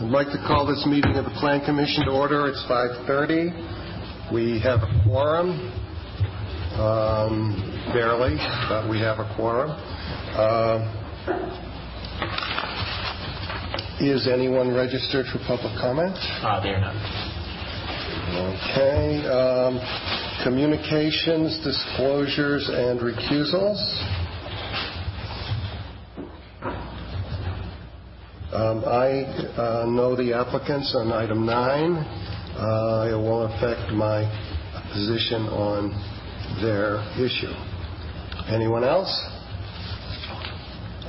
I'd like to call this meeting of the Plan Commission to order. It's 5:30. We have a quorum. Um, barely, but we have a quorum. Uh, is anyone registered for public comment? Uh, they are not. Okay. Um, communications, disclosures, and recusals. Um, I uh, know the applicants on item nine. Uh, it won't affect my position on their issue. Anyone else?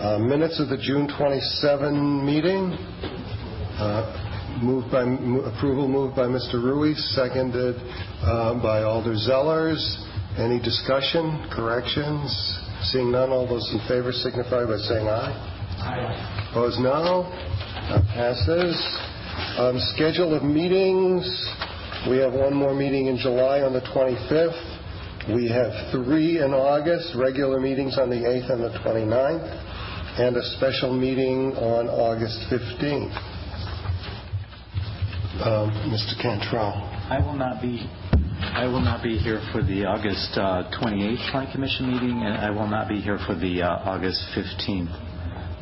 Uh, minutes of the June 27 meeting. Approval moved by Mr. Ruiz, seconded by Alder Zellers. Any discussion, corrections? Seeing none, all those in favor signify by saying aye. Aye. Opposed, no. That passes. Um, schedule of meetings. We have one more meeting in July on the 25th. We have three in August, regular meetings on the 8th and the 29th, and a special meeting on August 15th. Mr. Um, Cantrell. I will not be here for the August uh, 28th Plan Commission meeting, and I will not be here for the uh, August 15th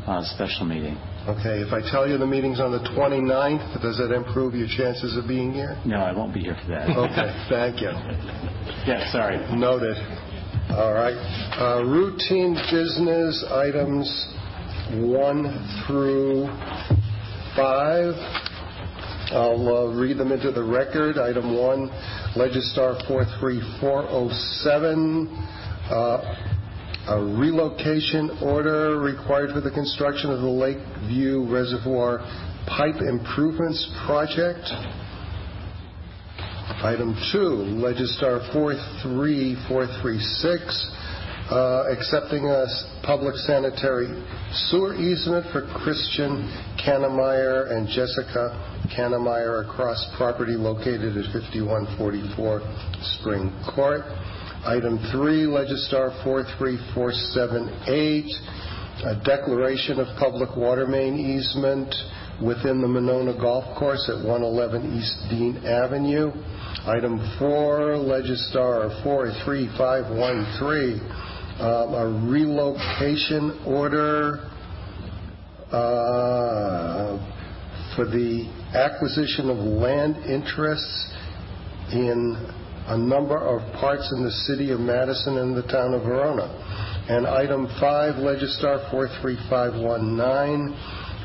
Uh, special meeting. Okay. If I tell you the meeting's on the 29th, does that improve your chances of being here? No, I won't be here for that. Okay. Thank you. Yeah, sorry. Noted. All right. Uh, routine business items one through five. I'll uh, read them into the record. Item one, Legistar 43407. A relocation order required for the construction of the Lakeview Reservoir Pipe Improvements Project. Item two, Legistar 43436. Uh, accepting a public sanitary sewer easement for Christian Kannemeyer and Jessica Kannemeyer across property located at 5144 Spring Court. Item three, Legistar 43478. A declaration of public water main easement within the Monona Golf Course at 111 East Dean Avenue. Item four, Legistar 43513. Uh, a relocation order uh, for the acquisition of land interests in a number of parts in the city of Madison and the town of Verona. And item five, Legistar 43519.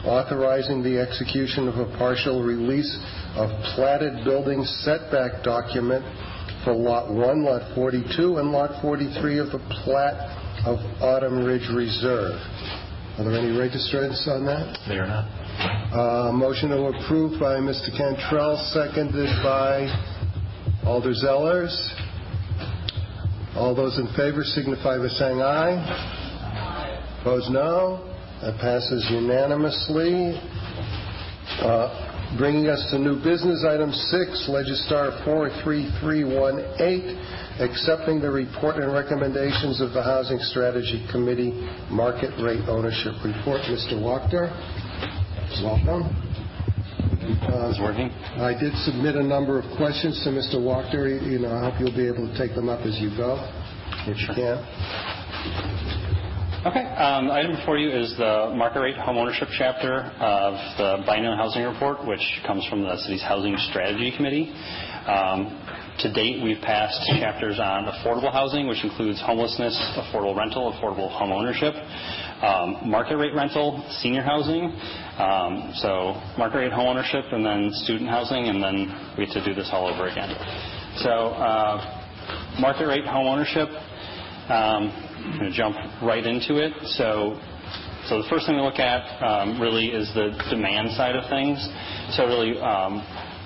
Authorizing the execution of a partial release of platted building setback document for Lot 1, Lot 42, and Lot 43 of the plat of Autumn Ridge Reserve. Are there any registrants on that? There are not. Uh, motion to approve by Mr. Cantrell, seconded by Alder Zellers. All those in favor signify by saying aye. Aye. Opposed, no. That passes unanimously. Uh, bringing us to new business, item six, Legistar 43318. Accepting the report and recommendations of the Housing Strategy Committee Market Rate Ownership Report. Mr. Wachter, welcome. Uh, it's working. I did submit a number of questions to Mr. Wachter. I hope you'll be able to take them up as you go, if you can. Okay. Um, item before you is the market rate homeownership chapter of the Biennial Housing Report, which comes from the city's Housing Strategy Committee. Um, to date, we've passed chapters on affordable housing, which includes homelessness, affordable rental, affordable homeownership, Um, market rate rental, senior housing. Um, so market rate homeownership, and then student housing, and then we get to do this all over again. So uh market rate homeownership. Um, I'm going to jump right into it. So so the first thing we look at really is the demand side of things. So really,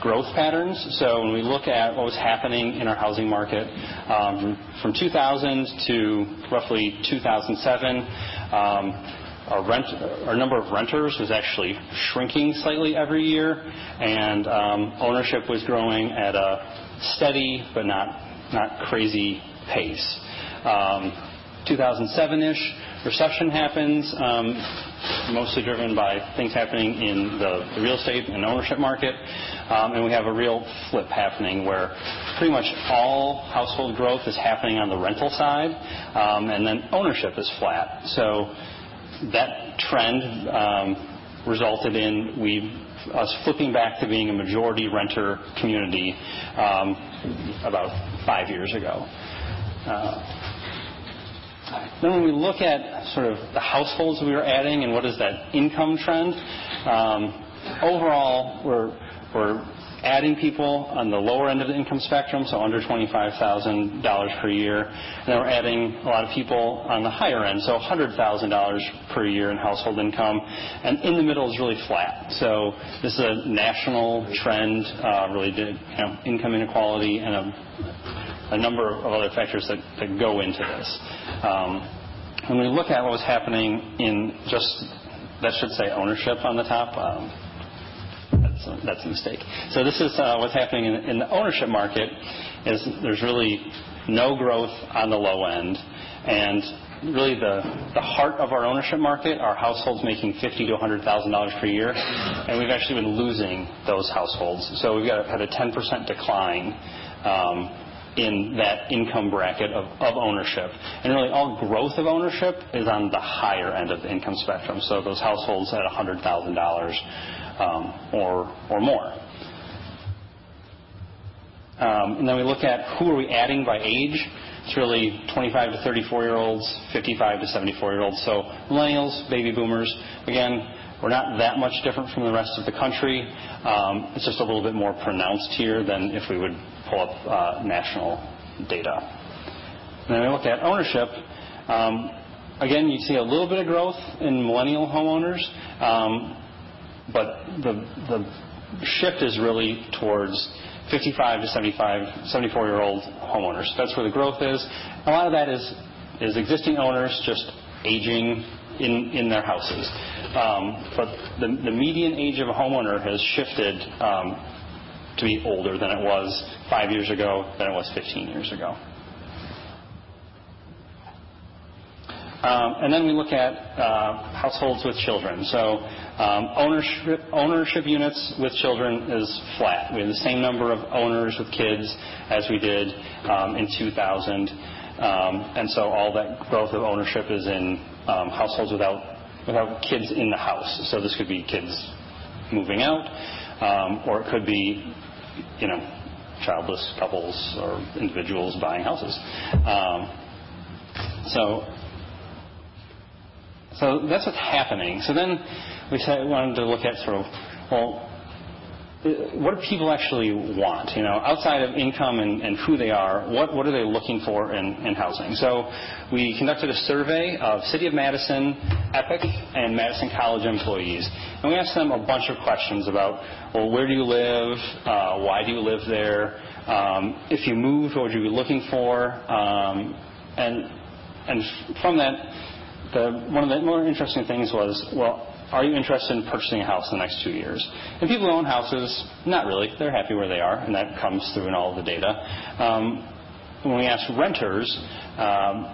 growth patterns. So when we look at what was happening in our housing market from 2000 to roughly 2007, Um, our number of renters was actually shrinking slightly every year, and um, ownership was growing at a steady but not crazy pace. Um, 2007-ish, recession happens, um, mostly driven by things happening in the, real estate and ownership market, um, and we have a real flip happening where pretty much all household growth is happening on the rental side, um, and then ownership is flat. So that trend um, resulted in we us flipping back to being a majority renter community about five years ago. Then when we look at sort of the households we are adding and what is that income trend, um, overall we're, we're adding people on the lower end of the income spectrum, so under $25,000 per year. And then we're adding a lot of people on the higher end, so $100,000 per year in household income. And in the middle is really flat. So this is a national trend, uh, you know, income inequality and a, number of other factors that, go into this. Um, when we look at what was happening in just, that should say ownership on the top. So that's a mistake. So this is uh, what's happening in, in, the ownership market. Is there's really no growth on the low end, and really the the heart of our ownership market are households making fifty to hundred thousand dollars per year, and we've actually been losing those households. So we've got had a ten percent decline. Um, in that income bracket of, of ownership. And really all growth of ownership is on the higher end of the income spectrum. So those households at $100,000 um, or, or more. Um, and then we look at who are we adding by age. It's really 25 to 34 year olds, 55 to 74 year olds. So millennials, baby boomers. Again, we're not that much different from the rest of the country. Um, it's just a little bit more pronounced here than if we would pull up uh, national data. Then we look at ownership. Um, again, you see a little bit of growth in millennial homeowners. But the shift is really towards 55 to 75, 74 year old homeowners. That's where the growth is. A lot of that is is existing owners just aging in their houses. Um, but the the median age of a homeowner has shifted um, to be older than it was five years ago, than it was 15 years ago. Um, and then we look at uh, households with children. So um, ownership, units with children is flat. We have the same number of owners with kids as we did um, in 2000. Um, and so all that growth of ownership is in um, households without, without kids in the house. So this could be kids moving out, um, or it could be, you know, childless couples or individuals buying houses. So that's what's happening. So then we wanted to look at sort of, well, what do people actually want? You know, outside of income and, and who they are, what, what are they looking for in, in housing? So we conducted a survey of City of Madison, EPIC, and Madison College employees. And we asked them a bunch of questions about, well, where do you live? Uh, why do you live there? Um, if you moved, what would you be looking for? Um, and, and from that, the, one of the more interesting things was, well, are you interested in purchasing a house in the next two years? And people who own houses, not really. They're happy where they are, and that comes through in all of the data. Um, when we asked renters, um,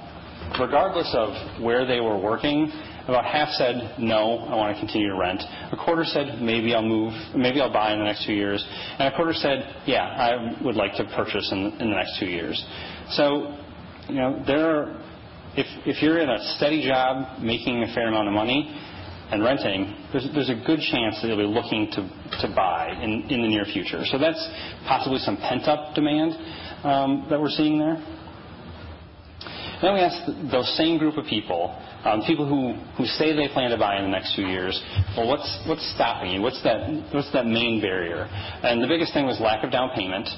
regardless of where they were working, about half said no, I want to continue to rent. A quarter said maybe I'll move, maybe I'll buy in the next two years, and a quarter said yeah, I would like to purchase in, in the next two years. So, you know, there are if, you're in a steady job making a fair amount of money and renting, there's, a good chance that you'll be looking to, to buy in, the near future. So that's possibly some pent up demand um, that we're seeing there. Then we asked those same group of people, um, people who, say they plan to buy in the next few years, well, what's, what's stopping you? What's that, what's that main barrier? And the biggest thing was lack of down payment.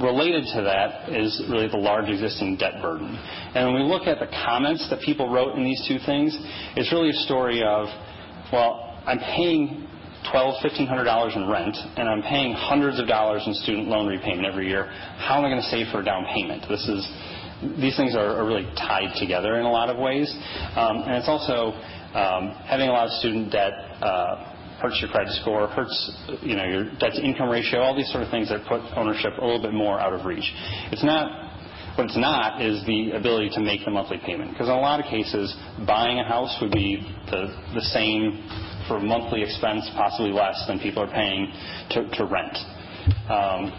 Related to that is really the large existing debt burden. And when we look at the comments that people wrote in these two things, it's really a story of, well, I'm paying $1,200, $1,500 in rent, and I'm paying hundreds of dollars in student loan repayment every year. How am I going to save for a down payment? This is, these things are, really tied together in a lot of ways. Um, and it's also um, having a lot of student debt. Hurts your credit score, hurts you know your debt to income ratio, all these sort of things that put ownership a little bit more out of reach. It's not What it's not is the ability to make the monthly payment. Because in a lot of cases, buying a house would be the same for monthly expense, possibly less than people are paying to rent. Um,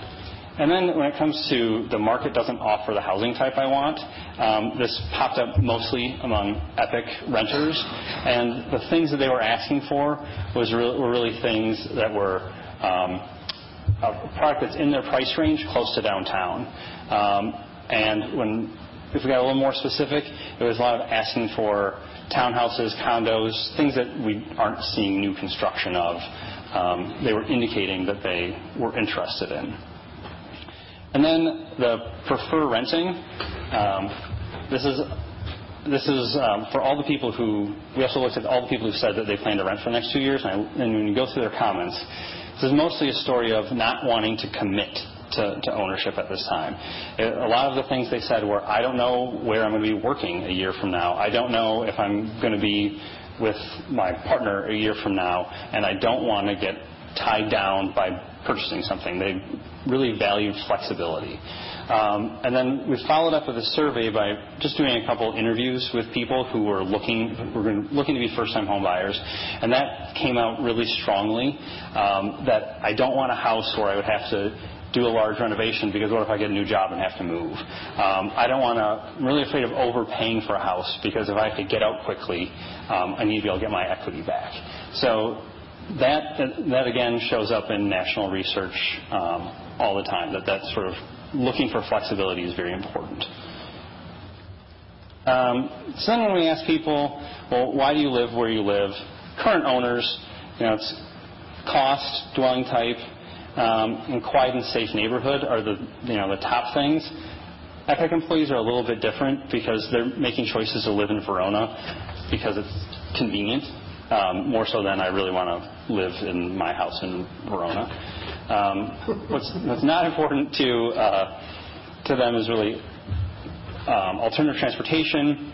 And then when it comes to the market doesn't offer the housing type I want, um, this popped up mostly among Epic renters. And the things that they were asking for were really things that were um, a product that's in their price range close to downtown. Um, and when if we got a little more specific, it was a lot of asking for townhouses, condos, things that we aren't seeing new construction of. They were indicating that they were interested in. And then the prefer renting. Um, this is um, for all the people who we also looked at all the people who said that they plan to rent for the next two years. And when you go through their comments, this is mostly a story of not wanting to commit to ownership at this time. A lot of the things they said were, "I don't know where I'm going to be working a year from now. I don't know if I'm going to be with my partner a year from now, and I don't want to get tied down by purchasing something." They really valued flexibility. Um, and then we followed up with a survey by just doing a couple interviews with people who were looking to looking to be first-time home buyers. And that came out really strongly um, that I don't want a house where I would have to do a large renovation because what if I get a new job and have to move? Um, I don't want to. I'm really afraid of overpaying for a house because if I have to get out quickly, I need to be able to get my equity back. That, again, shows up in national research um, all the time, that that sort of looking for flexibility is very important. Um, then when we ask people, "Well, why do you live where you live?" Current owners, you know, it's cost, dwelling type, um, and quiet and safe neighborhood are the you know, the top things. Epic employees are a little bit different because they're making choices to live in Verona because it's convenient, Um, more so than I really want to live in my house in Verona. Um, what's not important to uh, them is really um, alternative transportation.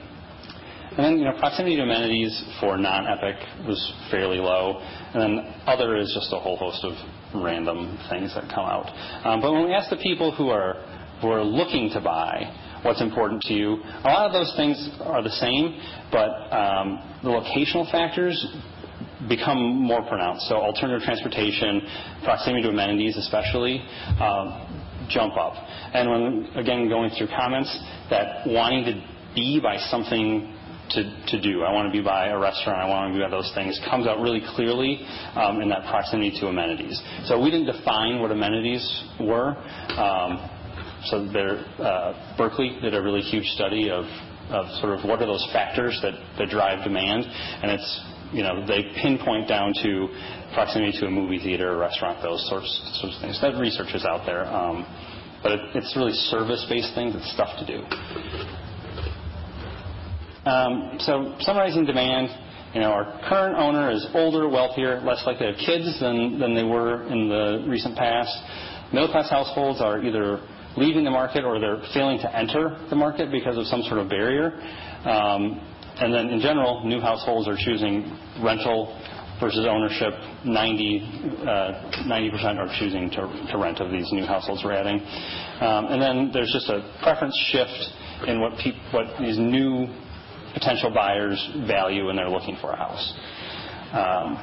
And then proximity to amenities for non-Epic was fairly low. And then other is just a whole host of random things that come out. But when we ask the people who are looking to buy, what's important to you, a lot of those things are the same, but um, the locational factors become more pronounced. So alternative transportation, proximity to amenities especially, um, jump up. And when, again, going through comments, that wanting to be by something to to do, I want to be by a restaurant, I want to be by those things, comes out really clearly um, in that proximity to amenities. So we didn't define what amenities were. So uh, Berkeley did a really huge study of sort of what are those factors that drive demand. And it's, you know, they pinpoint down to proximity to a movie theater, a restaurant, those sorts of things. That research is out there. Um, but it's really service-based things. It's stuff to do. Um, so summarizing demand, you know, our current owner is older, wealthier, less likely to have kids than they were in the recent past. Middle-class households are either leaving the market or they're failing to enter the market because of some sort of barrier. Um, and then in general, new households are choosing rental versus ownership. 90% uh, are choosing to rent of these new households we're adding. Um, and then there's just a preference shift in what these new potential buyers value when they're looking for a house. Um,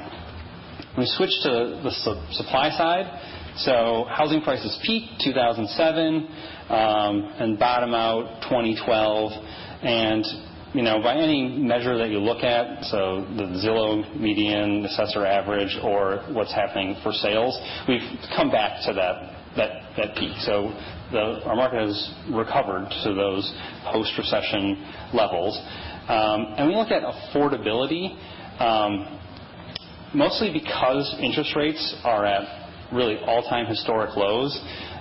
we switch to the supply side. So housing prices peaked 2007 um, and bottom out 2012. And you know, by any measure that you look at, so the Zillow median, assessor average, or what's happening for sales, we've come back to that peak. So our market has recovered to those post-recession levels. Um, and we look at affordability, um, mostly because interest rates are at really all-time historic lows.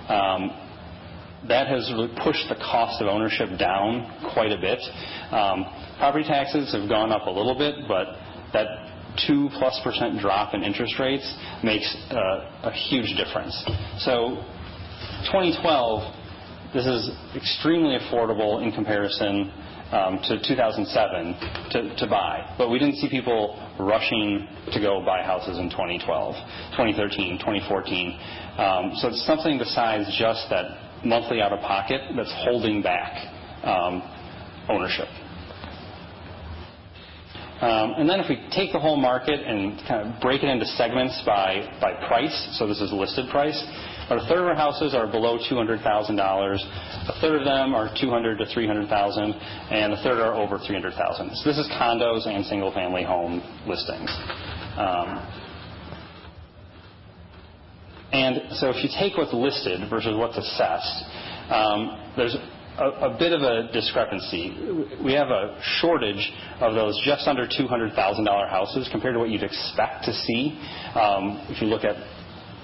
Um, that has really pushed the cost of ownership down quite a bit. Um, property taxes have gone up a little bit, but that 2%+ drop in interest rates makes uh, a huge difference. So 2012, this is extremely affordable in comparison Um, to 2007 to buy. But we didn't see people rushing to go buy houses in 2012, 2013, 2014. Um, so it's something besides just that monthly out-of-pocket that's holding back um, ownership. Um, and then if we take the whole market and kind of break it into segments by, by price, so this is listed price, a third of our houses are below $200,000, a third of them are $200,000-$300,000, and a third are over $300,000. This is condos and single-family home listings. Um and so if you take what's listed versus what's assessed, there's a bit of a discrepancy. We have a shortage of those just under $200,000 houses compared to what you'd expect to see if you look at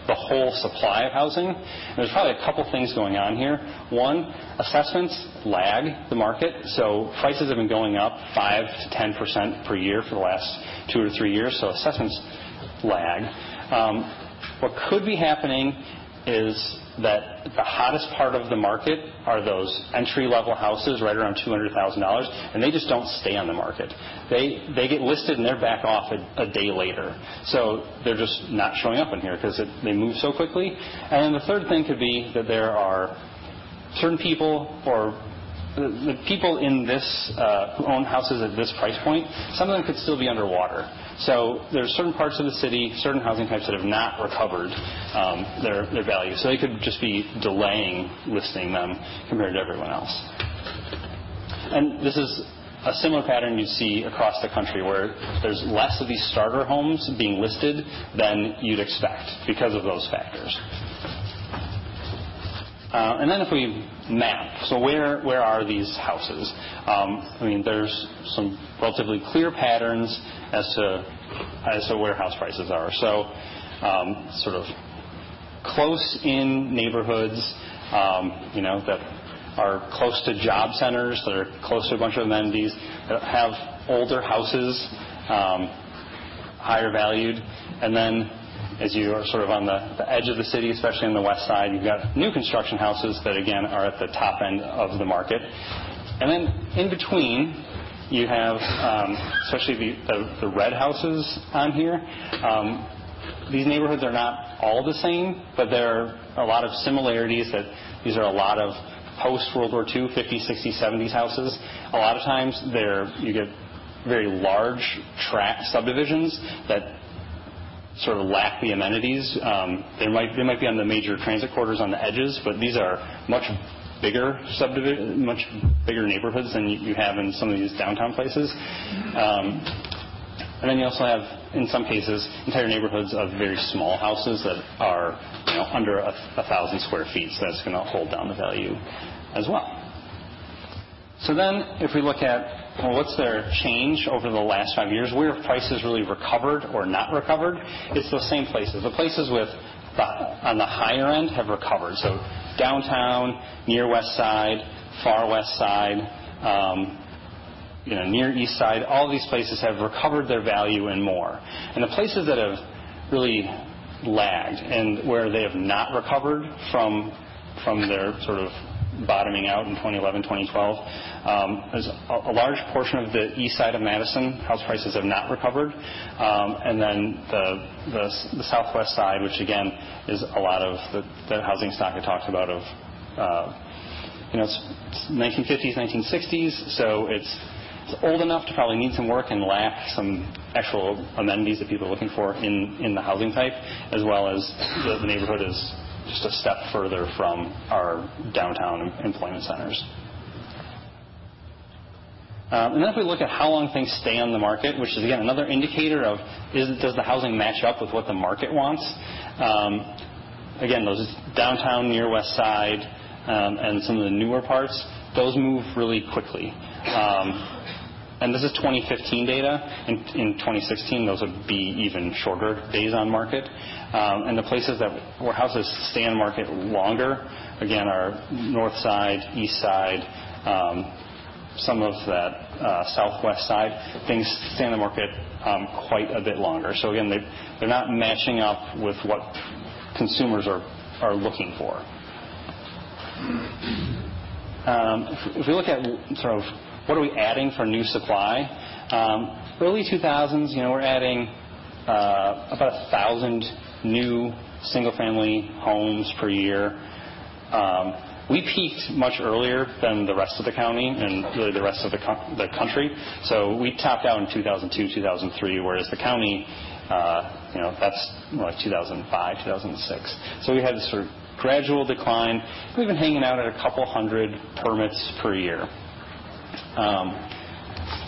the whole supply of housing. There's probably a couple things going on here. One, assessments lag the market. So prices have been going up 5%-10% per year for the last two or three years, so assessments lag. Um, what could be happening is that the hottest part of the market are those entry-level houses right around $200,000, and they just don't stay on the market. They they get listed, and they're back off a day later. So they're just not showing up in here because they move so quickly. And the third thing could be that there are certain people or the people in this uh who own houses at this price point, some of them could still be underwater. So there's certain parts of the city, certain housing types that have not recovered um, their value. So they could just be delaying listing them compared to everyone else. And this is a similar pattern you see across the country, where there's less of these starter homes being listed than you'd expect because of those factors. If we map, so where where are these houses? Um, I mean, there's some relatively clear patterns as to as to where house prices are. So um, sort of close-in neighborhoods um, you know, that are close to job centers, that are close to a bunch of amenities, that have older houses, higher valued. As you are sort of on the edge of the city, especially on the west side, you've got new construction houses that, again, are at the top end of the market. And then in between, you have um, especially the red houses on here. Um, these neighborhoods are not all the same, but there are a lot of similarities that these are a lot of post-World War II, '50s, '60s, '70s houses. A lot of times, you get very large tract subdivisions that sort of lack the amenities. They might they might be on the major transit corridors on the edges, but these are much bigger subdivis much bigger neighborhoods than you have in some of these downtown places. Um and then you also have, in some cases, entire neighborhoods of very small houses that are under 1,000 sq ft. That's going to hold down the value as well. So then if we look at well, what's their change over the last five years, where prices really recovered or not recovered? It's those same places. The places on the higher end have recovered. So downtown, near West Side, far West Side, um, near East Side, all these places have recovered their value and more. And the places that have really lagged and where they have not recovered from their sort of bottoming out in 2011, 2012, there's a large portion of the East Side of Madison, house prices have not recovered. Um and then the Southwest Side, which again, is a lot of the housing stock I talked about of 1950s, 1960s, so it's old enough to probably need some work and lack some actual amenities that people are looking for in in the housing type, as well as the neighborhood is just a step further from our downtown employment centers. Um, and then if we look at how long things stay on the market, which is again, another indicator of does the housing match up with what the market wants? Um, again, those downtown near West Side, um, and some of the newer parts, those move really quickly. And this is 2015 data. In 2016, those would be even shorter days on market. Um, and the places that where houses stay on market longer, again, are North Side, East Side, um, some of that uh, Southwest Side. Things stay on the market um, quite a bit longer. So again, they're not matching up with what consumers are looking for. If we look at sort of what are we adding for new supply, early 2000s, you know, we're adding Uh, about 1,000 new single-family homes per year. Um, we peaked much earlier than the rest of the county and really the rest of the, co- the country. So we topped out in 2002, 2003, whereas the county, uh, you know, that's like 2005, 2006. So we had this sort of gradual decline. We've been hanging out at a couple hundred permits per year. Um,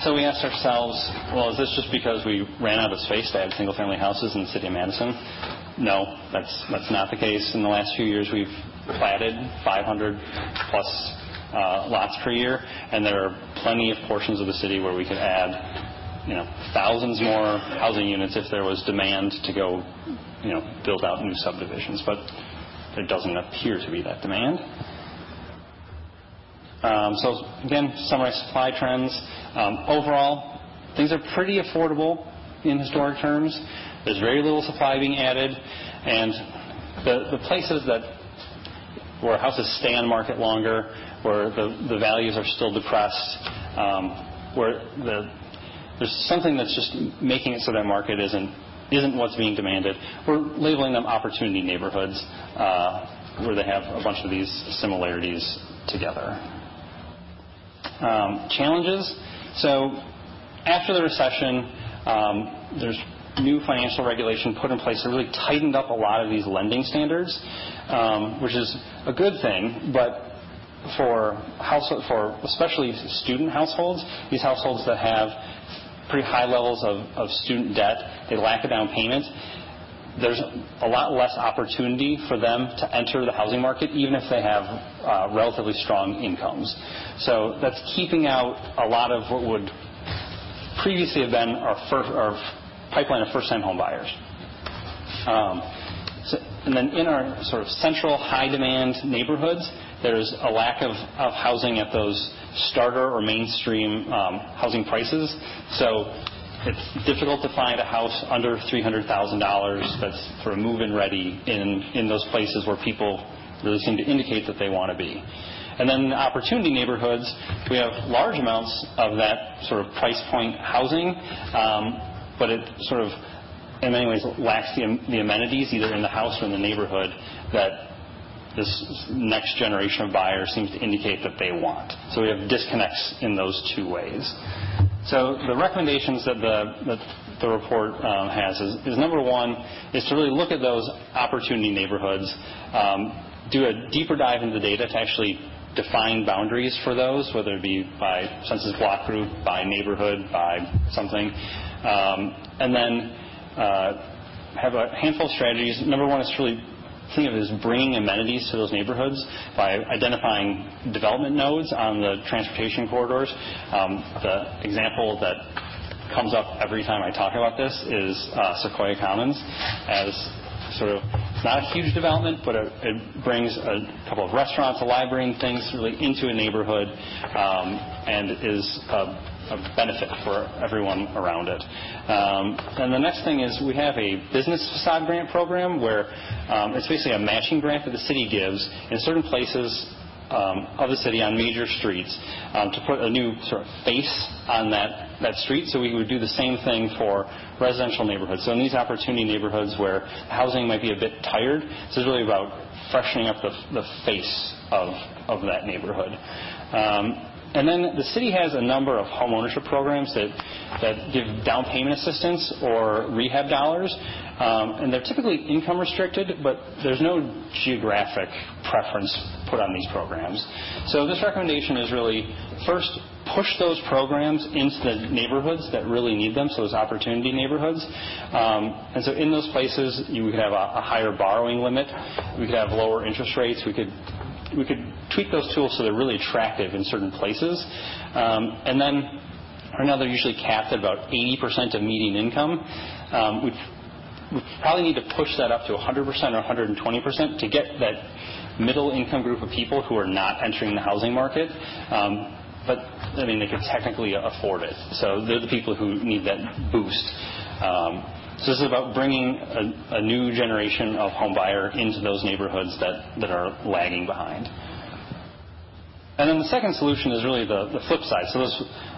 So we asked ourselves, well, is this just because we ran out of space to add single-family houses in the city of Madison? No, that's that's not the case. In the last few years, we've platted 500 plus uh, lots per year, and there are plenty of portions of the city where we could add, you know, thousands more housing units if there was demand to go, you know, build out new subdivisions. But there doesn't appear to be that demand. Um, so again, summarize supply trends. Um, overall, things are pretty affordable in historic terms. There's very little supply being added, and the places that where houses stay on market longer, where the values are still depressed, um, where there's something that's just making it so that market isn't isn't what's being demanded. We're labeling them opportunity neighborhoods, uh, where they have a bunch of these similarities together. Um, challenges. So after the recession, um, there's new financial regulation put in place that really tightened up a lot of these lending standards, um, which is a good thing, but for household, for especially student households, these households that have pretty high levels of, of student debt, they lack a down payment, there's a lot less opportunity for them to enter the housing market, even if they have uh, relatively strong incomes. So that's keeping out a lot of what would previously have been our, pipeline of first-time home buyers. Um, so, and then in our sort of central high-demand neighborhoods, there's a lack of, of housing at those starter or mainstream um, housing prices. It's difficult to find a house under $300,000 that's sort of move-in ready in, in those places where people really seem to indicate that they want to be. And then opportunity neighborhoods, we have large amounts of that sort of price point housing, um, but it sort of, in many ways, lacks the, the amenities either in the house or in the neighborhood that this next generation of buyers seems to indicate that they want. So we have disconnects in those two ways. So the recommendations that the, report um, has is, number one is to really look at those opportunity neighborhoods, um, do a deeper dive into the data to actually define boundaries for those, whether it be by census block group, by neighborhood, by something, um, and then uh, have a handful of strategies. Number one is to really think of it as bringing amenities to those neighborhoods by identifying development nodes on the transportation corridors. Um, the example that comes up every time I talk about this is uh, Sequoia Commons as sort of not a huge development, but it, brings a couple of restaurants, a library, and things really into a neighborhood, um, and is a a benefit for everyone around it. Um, and the next thing is we have a business facade grant program where um, it's basically a matching grant that the city gives in certain places um, of the city on major streets um, to put a new sort of face on that, that street. So we would do the same thing for residential neighborhoods. So in these opportunity neighborhoods where housing might be a bit tired, this is really about freshening up the, the face of, of that neighborhood. Um, and then the city has a number of home ownership programs that, that give down payment assistance or rehab dollars. Um, and they're typically income restricted, but there's no geographic preference put on these programs. So this recommendation is really first push those programs into the neighborhoods that really need them, so those opportunity neighborhoods. Um, and so in those places, you could have a, a higher borrowing limit. We could have lower interest rates. We could we could tweak those tools so they're really attractive in certain places. Um, and then right now they're usually capped at about 80% of median income. Um, we probably need to push that up to 100% or 120% to get that middle income group of people who are not entering the housing market. Um, but I mean, they could technically afford it. So they're the people who need that boost. Um, so this is about bringing a, new generation of home buyer into those neighborhoods that, are lagging behind. And then the second solution is really the, flip side. So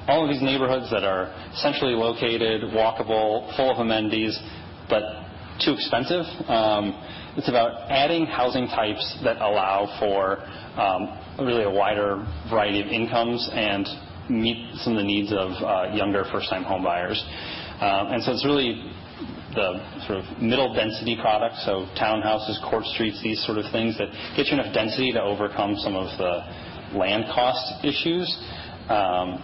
all of these neighborhoods that are centrally located, walkable, full of amenities, but too expensive. Um, it's about adding housing types that allow for um, really a wider variety of incomes and meet some of the needs of uh, younger first-time home buyers. Uh, and so, it's really the sort of middle density product, so townhouses, court streets, these sort of things that get you enough density to overcome some of the land cost issues. Um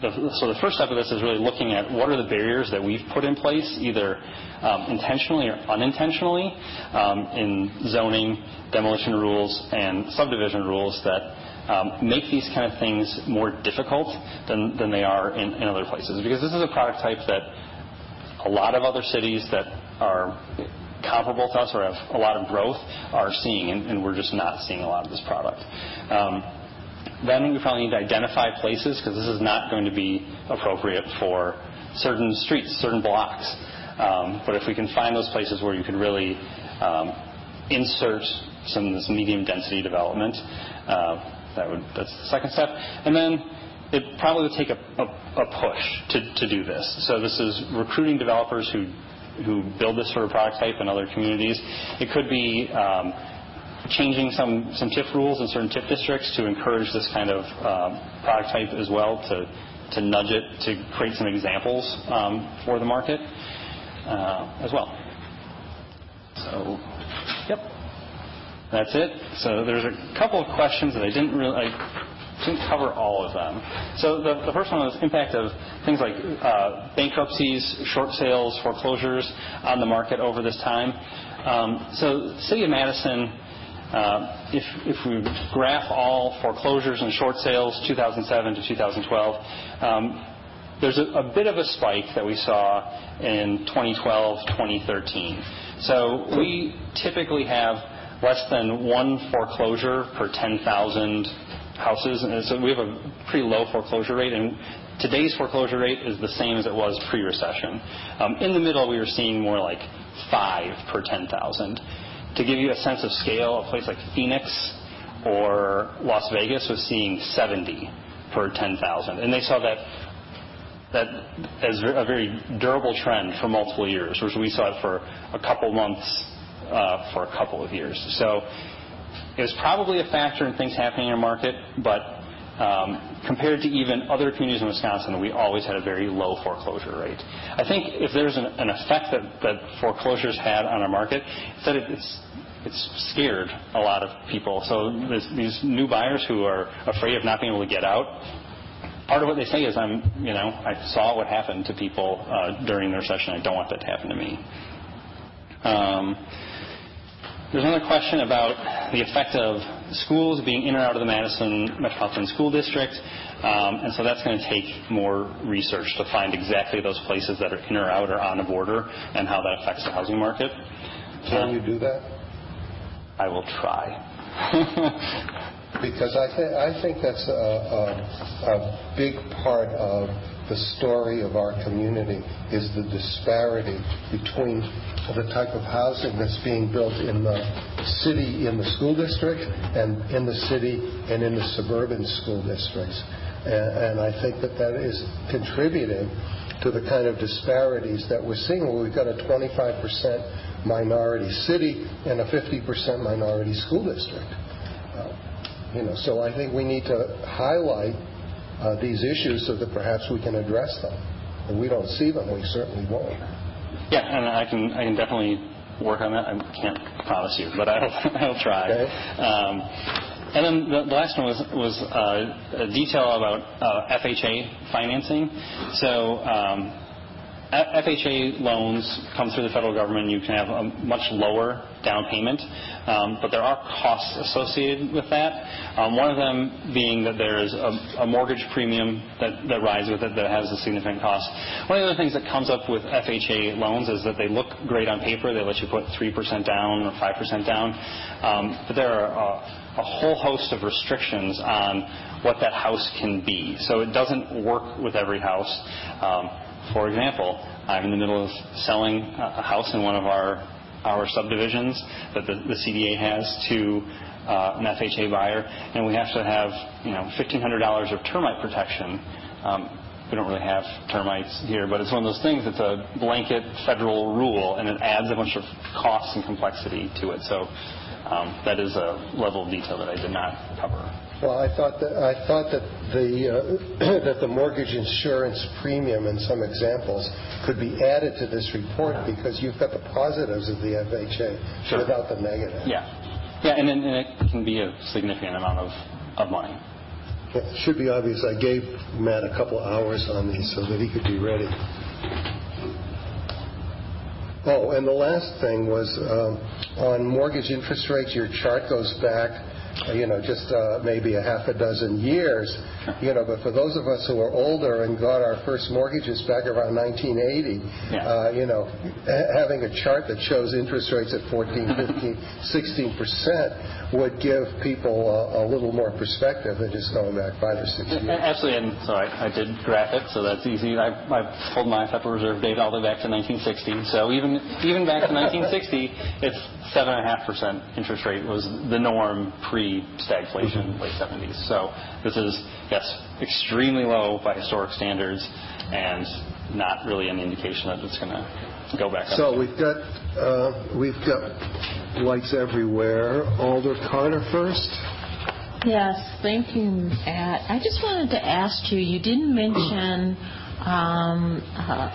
the first step of this is really looking at what are the barriers that we've put in place, either intentionally or unintentionally, in zoning, demolition rules, and subdivision rules that make these kind of things more difficult than they are in other places. Because this is a product type that a lot of other cities that are comparable to us or have a lot of growth are seeing, and we're just not seeing a lot of this product. Um then we probably need to identify places, because this is not going to be appropriate for certain streets, certain blocks. Um but if we can find those places where you can really insert some of this medium-density development, that's the second step. And then it probably would take a push to do this. So this is recruiting developers who build this sort of product type in other communities. It could be um, changing some TIF rules in certain TIF districts to encourage this kind of um, product type as well, to nudge it to create some examples um, for the market uh, as well. So, yep. That's it. So there's a couple of questions that I didn't really I didn't cover all of them. So the first one was impact of things like uh, bankruptcies, short sales, foreclosures on the market over this time. Um, so City of Madison, uh, if if, we graph all foreclosures and short sales 2007 to 2012, um, there's a bit of a spike that we saw in 2012, 2013. So We typically have less than one foreclosure per 10,000 houses. We have a pretty low foreclosure rate, and today's foreclosure rate is the same as it was pre-recession. Um, in the middle, we were seeing more like five per 10,000. To give you a sense of scale, a place like Phoenix or Las Vegas was seeing 70 per 10,000. and They saw that as a very durable trend for multiple years, whereas we saw it for a couple months Uh, for a couple of years. So it was probably a factor in things happening in our market, but um, compared to even other communities in Wisconsin, we always had a very low foreclosure rate. I think if there's an effect that foreclosures had on our market, it's that it's scared a lot of people. So these new buyers who are afraid of not being able to get out, part of what they say is, "I saw what happened to people uh, during the recession. I don't want that to happen to me." Um, There's another question about the effect of schools being in or out of the Madison Metropolitan School District. Um, and so that's going to take more research to find exactly those places that are in or out or on the border and how that affects the housing market. Can you do that? I will try. I think that's a big part of the story of our community, is the disparity between the type of housing that's being built in the city, in the school district, and in the city and in the suburban school districts. And I think that that is contributing to the kind of disparities that we're seeing, we've got a 25% minority city and a 50% minority school district. I think we need to highlight uh, these issues so that perhaps we can address them. If we don't see them, we certainly won't. Yeah, and I can I can definitely work on that. I can't promise you, but I'll try. Okay. Um, and then the last one was was uh, a detail about uh, FHA financing. Um, FHA loans come through the federal government. You can have a much lower down payment, um, but there are costs associated with that. Um, one of them being that there's a mortgage premium that rises with it that has a significant cost. One of the other things that comes up with FHA loans is that they look great on paper. They let you put 3% down or 5% down. Um, but there are a whole host of restrictions on what that house can be. So it doesn't work with every house. For example, I'm in the middle of selling a house in one of our subdivisions that the CDA has to an FHA buyer, and we have to have $1,500 of termite protection. we don't really have termites here, but it's one of those things. It's a blanket federal rule, and it adds a bunch of costs and complexity to it. So um, that is a level of detail that I did not cover. Well, I thought that I thought that the uh, that the mortgage insurance premium in some examples could be added to this report because you've got the positives of the FHA Sure. without the negatives. Yeah. Yeah, and, and it can be a significant amount of, of money. It should be obvious. I gave Matt a couple hours on these so that he could be ready. Oh, and the last thing was um, on mortgage interest rates. Your chart goes back, you know, just uh, maybe a half a dozen years. You know, but for those of us who are older and got our first mortgages back around 1980, Yeah. uh, you know, having a chart that shows interest rates at 14, 15, 16 percent would give people a, a little more perspective than just going back five or six years. Absolutely, and so I, I did graph it, so that's easy. I, I pulled my Federal Reserve data all the way back to 1960. So even even back to 1960, it's seven and a half percent interest rate was the norm pre-stagflation, late 70s. So this is yes, extremely low by historic standards, and not really an indication that it's going to go back up. So we've got uh, we've got lights everywhere. Alder Carter first. Yes, thank you, Matt. I just wanted to ask you, you didn't mention um, uh,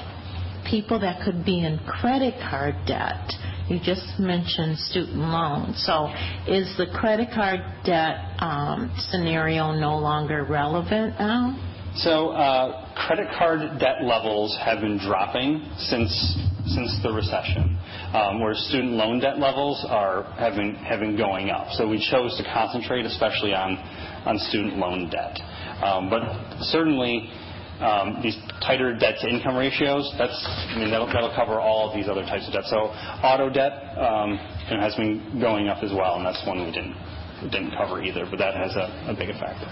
people that could be in credit card debt. You just mentioned student loans. So is the credit card debt um, scenario no longer relevant now? So uh, credit card debt levels have been dropping since since the recession, um, where student loan debt levels are have been going up. So we chose to concentrate, especially on on student loan debt. Um, but certainly. Um, these tighter debt to income ratios, that's, I mean, that'll, that'll cover all of these other types of debt. So auto debt um, you know, has been going up as well, and that's one we didn't, didn't cover either, but that has a, a big effect.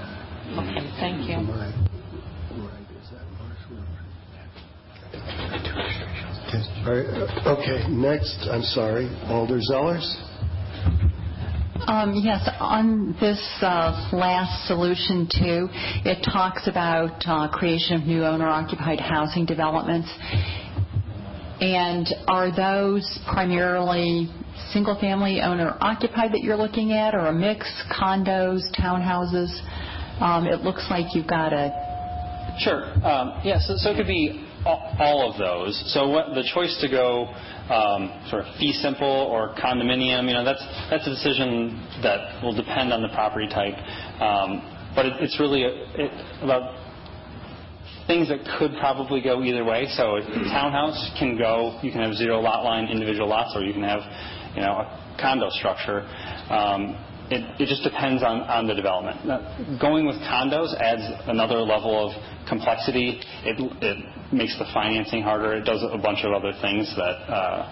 Okay, thank you. My right is that Marshall. All right, Okay, next, I'm sorry, Alder Zellers. Um, Yes, on this uh, last solution too, it talks about uh, creation of new owner-occupied housing developments. And are those primarily single-family owner-occupied that you're looking at, or a mix, condos, townhouses? Um, It looks like you've got a Sure. Um, so it could be all, of those. So what, the choice to go um, sort of fee simple or condominium, you know, that's that's a decision that will depend on the property type. Um, but it, it's really it, about things that could probably go either way. So a townhouse can go, you can have zero lot line individual lots, or you can have, you know, a condo structure. It, just depends on, the development. Going with condos adds another level of complexity. It, makes the financing harder. It does a bunch of other things that uh,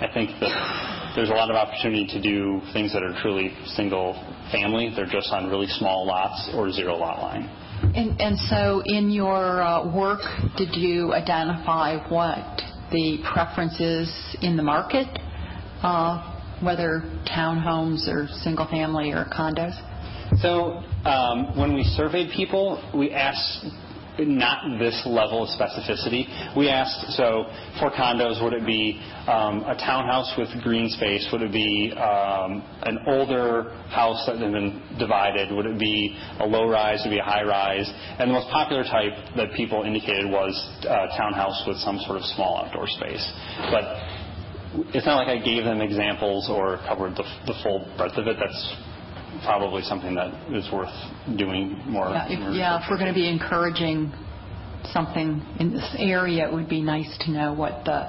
I think that there's a lot of opportunity to do things that are truly single family. They're just on really small lots or zero lot line. And, and so in your uh, work, did you identify what the preference is in the market, uh, whether townhomes or single family or condos? So um, when we surveyed people, we asked not this level of specificity. We asked, so for condos, would it be um, a townhouse with green space? Would it be um, an older house that had been divided? Would it be a low rise? Would it be a high rise? And the most popular type that people indicated was uh, townhouse with some sort of small outdoor space. But it's not like I gave them examples or covered the, the full breadth of it. That's probably something that is worth doing more. Yeah, if, more yeah, if we're going to be encouraging something in this area, it would be nice to know what the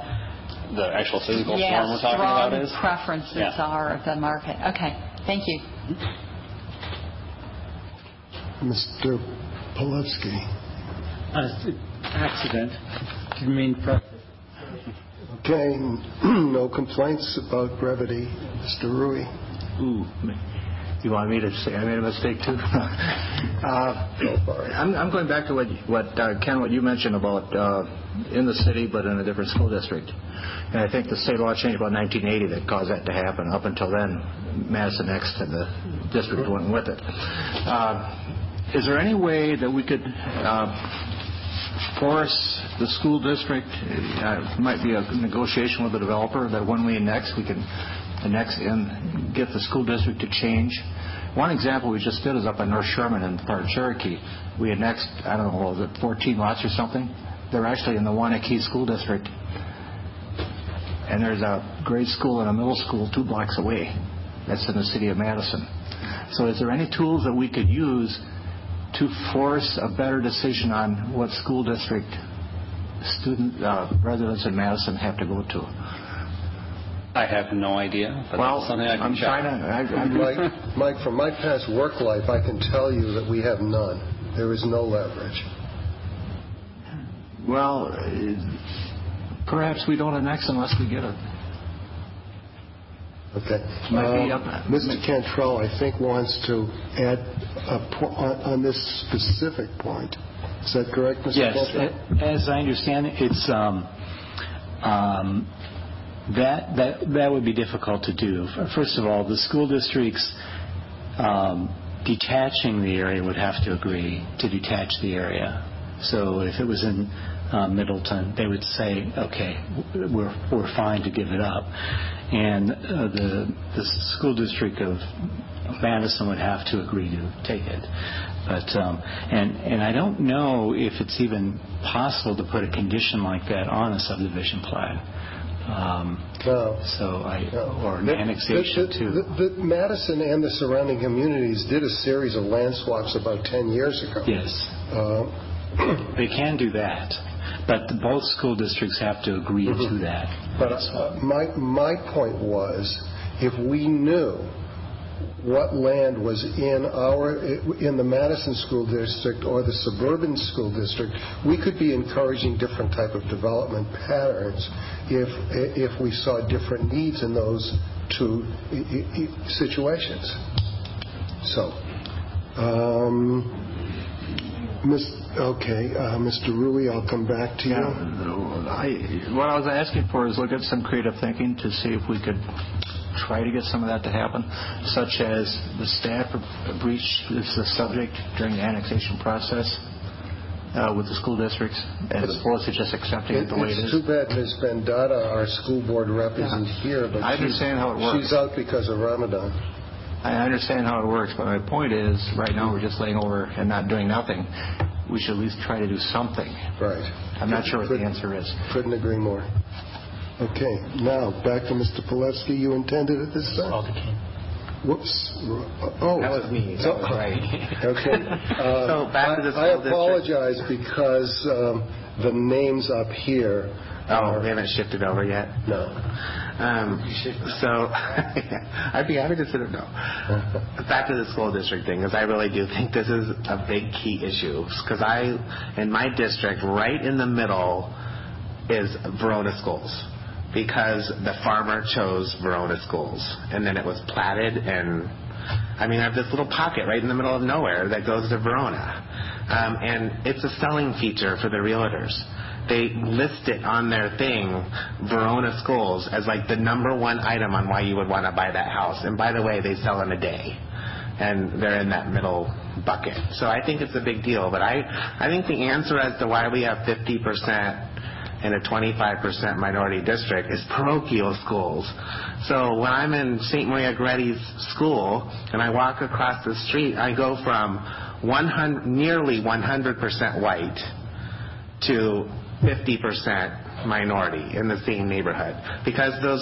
the actual physical yeah, form we're talking strong about is. preferences Yeah. are of the market. Okay, thank you. Mr. Polewski. Uh, accident. Didn't mean pre- Okay, no complaints about brevity. Mr. Rewey. Ooh, you want me to say I made a mistake too? uh. I'm, going back to what, uh, Ken, what you mentioned about uh, in the city but in a different school district. And I think the state law changed about 1980 that caused that to happen. Up until then, Madison X and the district went with it. Is there any way that we could force the school district, uh, might be a negotiation with the developer that when we annex, we can annex and get the school district to change. One example we just did is up in North Sherman in part of Cherokee. We annexed, I don't know, what was it 14 lots or something? They're actually in the Waunakee School District. And there's a grade school and a middle school two blocks away. That's in the city of Madison. So is there any tools that we could use to force a better decision on what school district student uh, residents in Madison have to go to? I have no idea, but Well, that's something I can I'm check. trying to. I, I'm Mike, Mike, from my past work life, I can tell you that we have none. There is no leverage. Well, perhaps we don't annex unless we get it. Okay. Might Um, Mr. Cantrell, I think, wants to add a po- on on this specific point. Is that correct, Mr. Yes, Cantrell? as I understand it, it's, um, um, that, that, that would be difficult to do. First of all, the school districts um, detaching the area would have to agree to detach the area. So if it was in uh, Middleton, they would say, okay, we're, we're fine to give it up. And uh, the, the school district of Madison would have to agree to take it. But, um, and, and I don't know if it's even possible to put a condition like that on a subdivision plan. Um, No. So I, No. or an The- annexation the- too. the- Madison and the surrounding communities did a series of land swaps about 10 years ago. Yes. Uh, They can do that, but both school districts have to agree to that. But uh, my, my point was, if we knew what land was in our, in the Madison School District or the suburban school district, we could be encouraging different type of development patterns if, if we saw different needs in those two i- i- i- situations. So, um, Miss, okay, uh, Mr. Rewey, I'll come back to you. Yeah, I, what I was asking for is look at some creative thinking to see if we could try to get some of that to happen, such as the staff breach is the subject during the annexation process uh, with the school districts, as opposed to just accepting it the way it It's too bad Ms. Vendata, our school board rep, isn't here, but I she's- understand how it works. She's out because of Ramadan. I understand how it works, but my point is, right now, we're just laying over and not doing nothing. We should at least try to do something. Right. I'm not sure what the answer is. Couldn't agree more. Okay, now, back to Mr. Pilevsky. You intended it this time? Whoops. Oh. That was me. That So- was right. Okay. Uh, So back to the I- I school district. apologize because um, the names up here Oh, are... they haven't shifted over yet. No. Um, so I'd be happy to sit it. No. Back to the school district thing, because I really do think this is a big key issue. Because I, in my district, right in the middle is Verona Schools. Because the farmer chose Verona Schools. And then it was platted and I mean, I have this little pocket right in the middle of nowhere that goes to Verona. Um, and it's a selling feature for the realtors. They list it on their thing, Verona Schools, as like the number one item on why you would want to buy that house. And by the way, they sell in a day. And they're in that middle bucket. So I think it's a big deal. But I, I think the answer as to why we have 50% in a 25% minority district is parochial schools. So when I'm in St. Maria Goretti's school and I walk across the street, I go from 100, nearly 100% white to 50% minority in the same neighborhood because those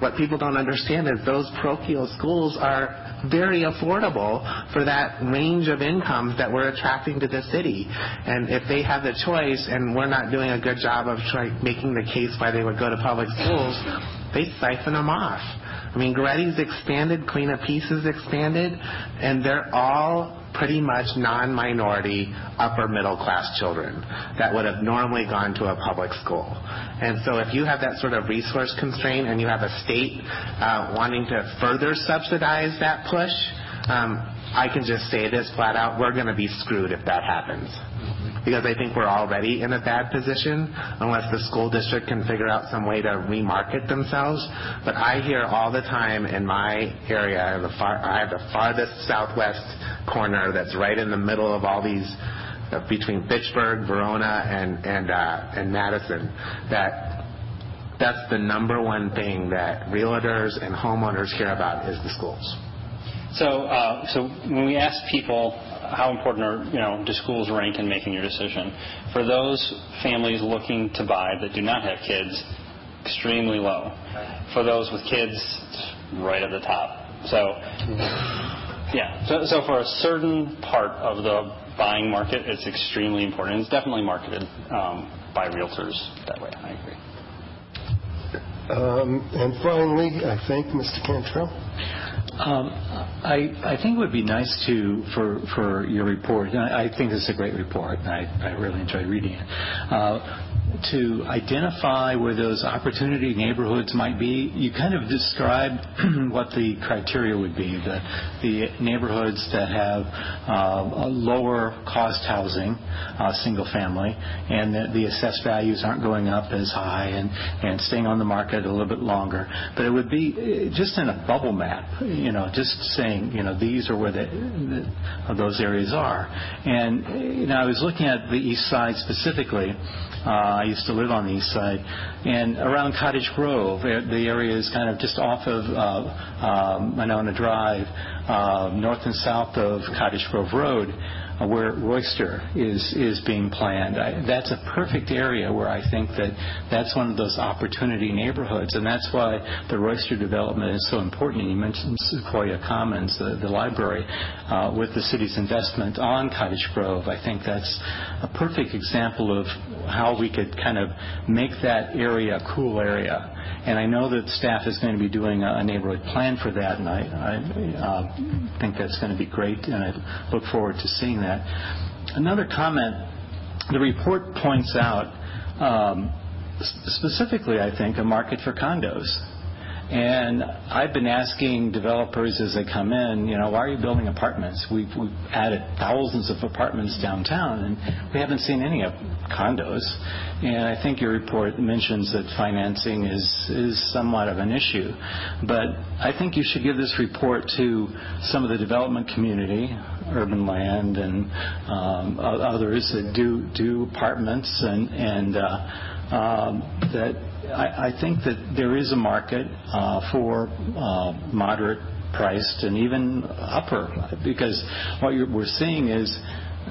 what people don't understand is those parochial schools are very affordable for that range of incomes that we're attracting to the city. And if they have the choice and we're not doing a good job of try, making the case why they would go to public schools, they siphon them off. I mean, Goretti's expanded, Queen of Peace is expanded, and they're all pretty much non-minority, upper middle class children that would have normally gone to a public school. And so if you have that sort of resource constraint and you have a state uh, wanting to further subsidize that push, um, I can just say this flat out, we're going to be screwed if that happens. Because I think we're already in a bad position unless the school district can figure out some way to remarket themselves. But I hear all the time in my area, I have the, far, I have the farthest southwest corner that's right in the middle of all these uh, between Fitchburg, Verona, and and uh, and Madison that that's the number one thing that realtors and homeowners care about is the schools. So, uh, so when we ask people how important are you know do schools rank in making your decision, for those families looking to buy that do not have kids, extremely low. For those with kids, right at the top. So, yeah. So, so for a certain part of the buying market, it's extremely important. It's definitely marketed um, by realtors that way. I agree. Um, And finally, I thank Mr. Cantrell? Um, I, think it would be nice to for for your report. and I, think this is a great report. and I, really enjoyed reading it. Uh, to identify where those opportunity neighborhoods might be. You kind of described what the criteria would be. The, neighborhoods that have uh, a lower cost housing, uh, single family, and the, the assessed values aren't going up as high and, staying on the market a little bit longer. But it would be uh, just in a bubble map, you know, just saying, you know, these are where the, the, those areas are. And, you know, I was looking at the east side specifically. Uh, I used to live on the east side, and around Cottage Grove, the area is kind of just off of uh, um, Monona Drive, uh, north and south of Cottage Grove Road where Royster is is being planned. I, that's a perfect area where I think that that's one of those opportunity neighborhoods, and that's why the Royster development is so important. You mentioned Sequoya Commons, the, the library, uh, with the city's investment on Cottage Grove. I think that's a perfect example of how we could kind of make that area a cool area. And I know that staff is going to be doing a neighborhood plan for that, and I, I uh, think that's going to be great, and I look forward to seeing that. Another comment, the report points out um, specifically, I think, a market for condos. And I've been asking developers as they come in, you know, why are you building apartments? We've, we've added thousands of apartments downtown, and we haven't seen any of condos. And I think your report mentions that financing is, is somewhat of an issue. But I think you should give this report to some of the development community, urban land, and um, others that do, do apartments and, and uh, um, that I, think that there is a market uh, for uh, moderate priced and even upper because what we're seeing is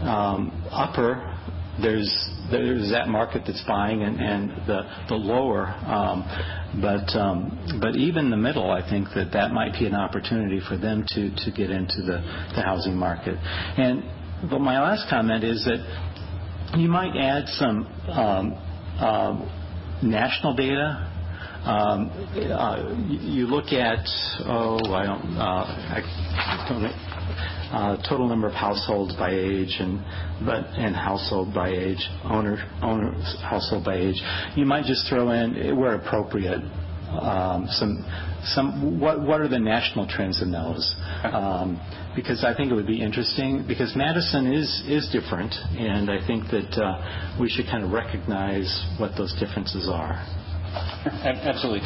um, upper there's there's that market that's buying and, the the lower um, but um, but even the middle I think that that might be an opportunity for them to get into the, the housing market. And but my last comment is that you might add some national data. Um, uh, you look at, oh, I don't, uh, uh, total number of households by age and but and household by age, owner owner household by age. You might just throw in where appropriate what what are the national trends in those? Um, because I think it would be interesting because Madison is is different, and I think that uh, we should kind of recognize what those differences are. Absolutely.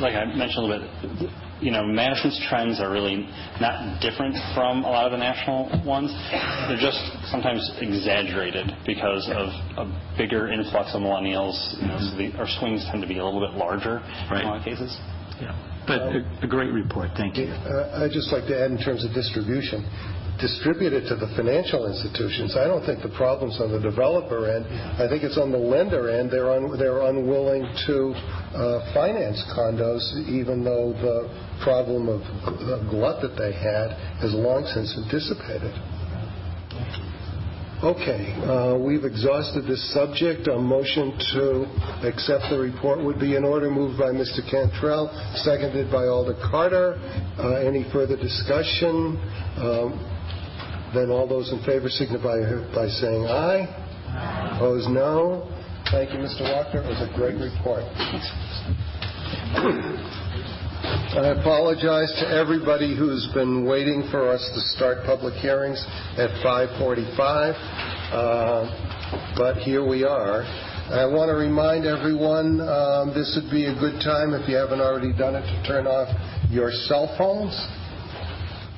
Like I mentioned a little bit, you know, Madison's trends are really not different from a lot of the national ones. They're just sometimes exaggerated because of a bigger influx of millennials. You know, so the, our swings tend to be a little bit larger right. in a lot of cases. Yeah. But a, a great report. Thank you. Uh, I'd just like to add in terms of distribution distribute it to the financial institutions. I don't think the problem's on the developer end. I think it's on the lender end. They're, un, they're unwilling to uh, finance condos, even though the problem of glut that they had has long since dissipated. Okay, uh, we've exhausted this subject. A motion to accept the report would be in order, moved by Mr. Cantrell, seconded by Alder Carter. Uh, any further discussion? Um, then all those in favor signify by saying aye. aye. Opposed, no. Thank you, Mr. Walker. It was a great report. I apologize to everybody who's been waiting for us to start public hearings at 5:45, uh, but here we are. I want to remind everyone um, this would be a good time, if you haven't already done it, to turn off your cell phones.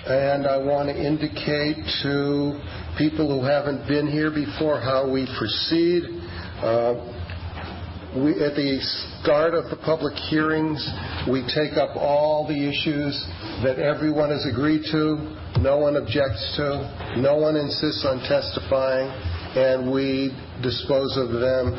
And I want to indicate to people who haven't been here before how we proceed. Uh, we, at the start of the public hearings, we take up all the issues that everyone has agreed to, no one objects to, no one insists on testifying, and we dispose of them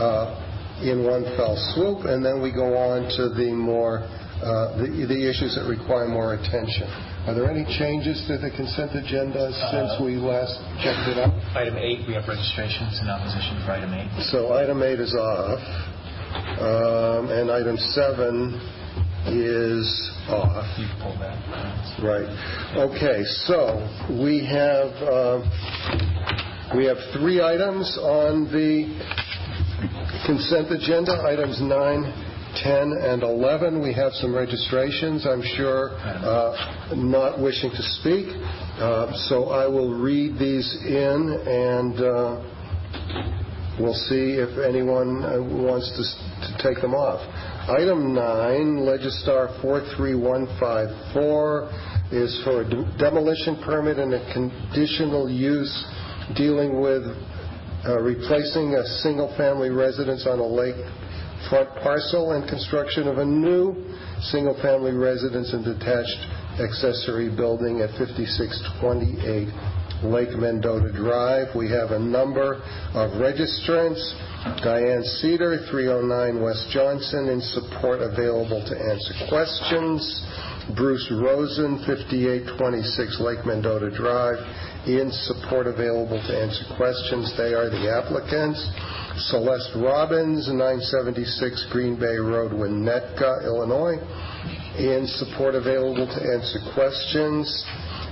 uh, in one fell swoop, and then we go on to the more uh, the, the issues that require more attention. Are there any changes to the consent agenda since we last checked it out? Item eight, we have registrations in opposition for item eight. So item eight is off, um, and item seven is off. You pulled that. Right. Okay, so we have, uh, we have three items on the consent agenda, items nine, 10, and 11. We have some registrations, I'm sure, uh, not wishing to speak. Uh, So I will read these in, and uh, we'll see if anyone wants to take them off. Item 9, Legistar 43154, is for a de- demolition permit and a conditional use dealing with replacing a single-family residence on a lakefront parcel and construction of a new single-family residence and detached accessory building at 5628 Lake Mendota Drive. We have a number of registrants. Diane Cedar, 309 West Johnson, in support available to answer questions. Bruce Rosen, 5826 Lake Mendota Drive, in support available to answer questions. They are the applicants. Celeste Robbins, 976 Green Bay Road, Winnetka, Illinois, in support available to answer questions.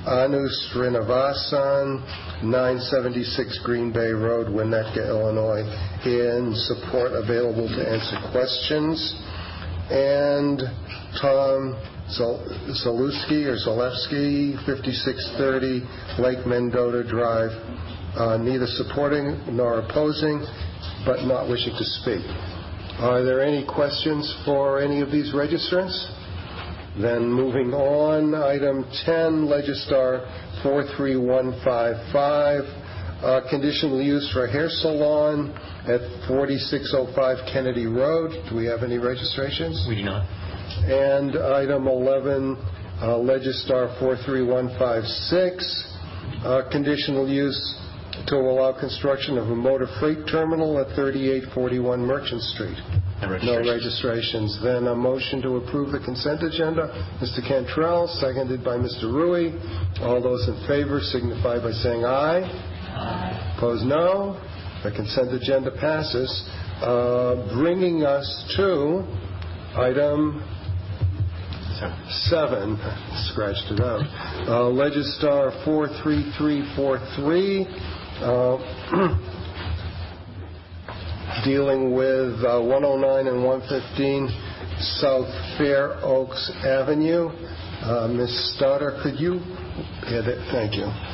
Anu Srinivasan, 976 Green Bay Road, Winnetka, Illinois, in support available to answer questions. And Tom Zalewski or Zalewski, 5630 Lake Mendota Drive, uh, neither supporting nor opposing, but not wishing to speak. Are there any questions for any of these registrants? Then moving on, item 10, Legistar 43155, uh, conditional use for a hair salon at 4605 Kennedy Road. Do we have any registrations? We do not. And item 11, uh, Legistar 43156, uh, conditional use to allow construction of a motor freight terminal at 3841 Merchant Street. No No registrations. registrations. Then a motion to approve the consent agenda. Mr. Cantrell, seconded by Mr. Rewey. All those in favor signify by saying aye. Aye. Opposed, no. The consent agenda passes, Uh, bringing us to item seven. Scratched it out. Uh, Legistar 43343, uh, dealing with uh, 109 and 115 South Fair Oaks Avenue. Uh, Ms. Stouder, could you it? Thank you.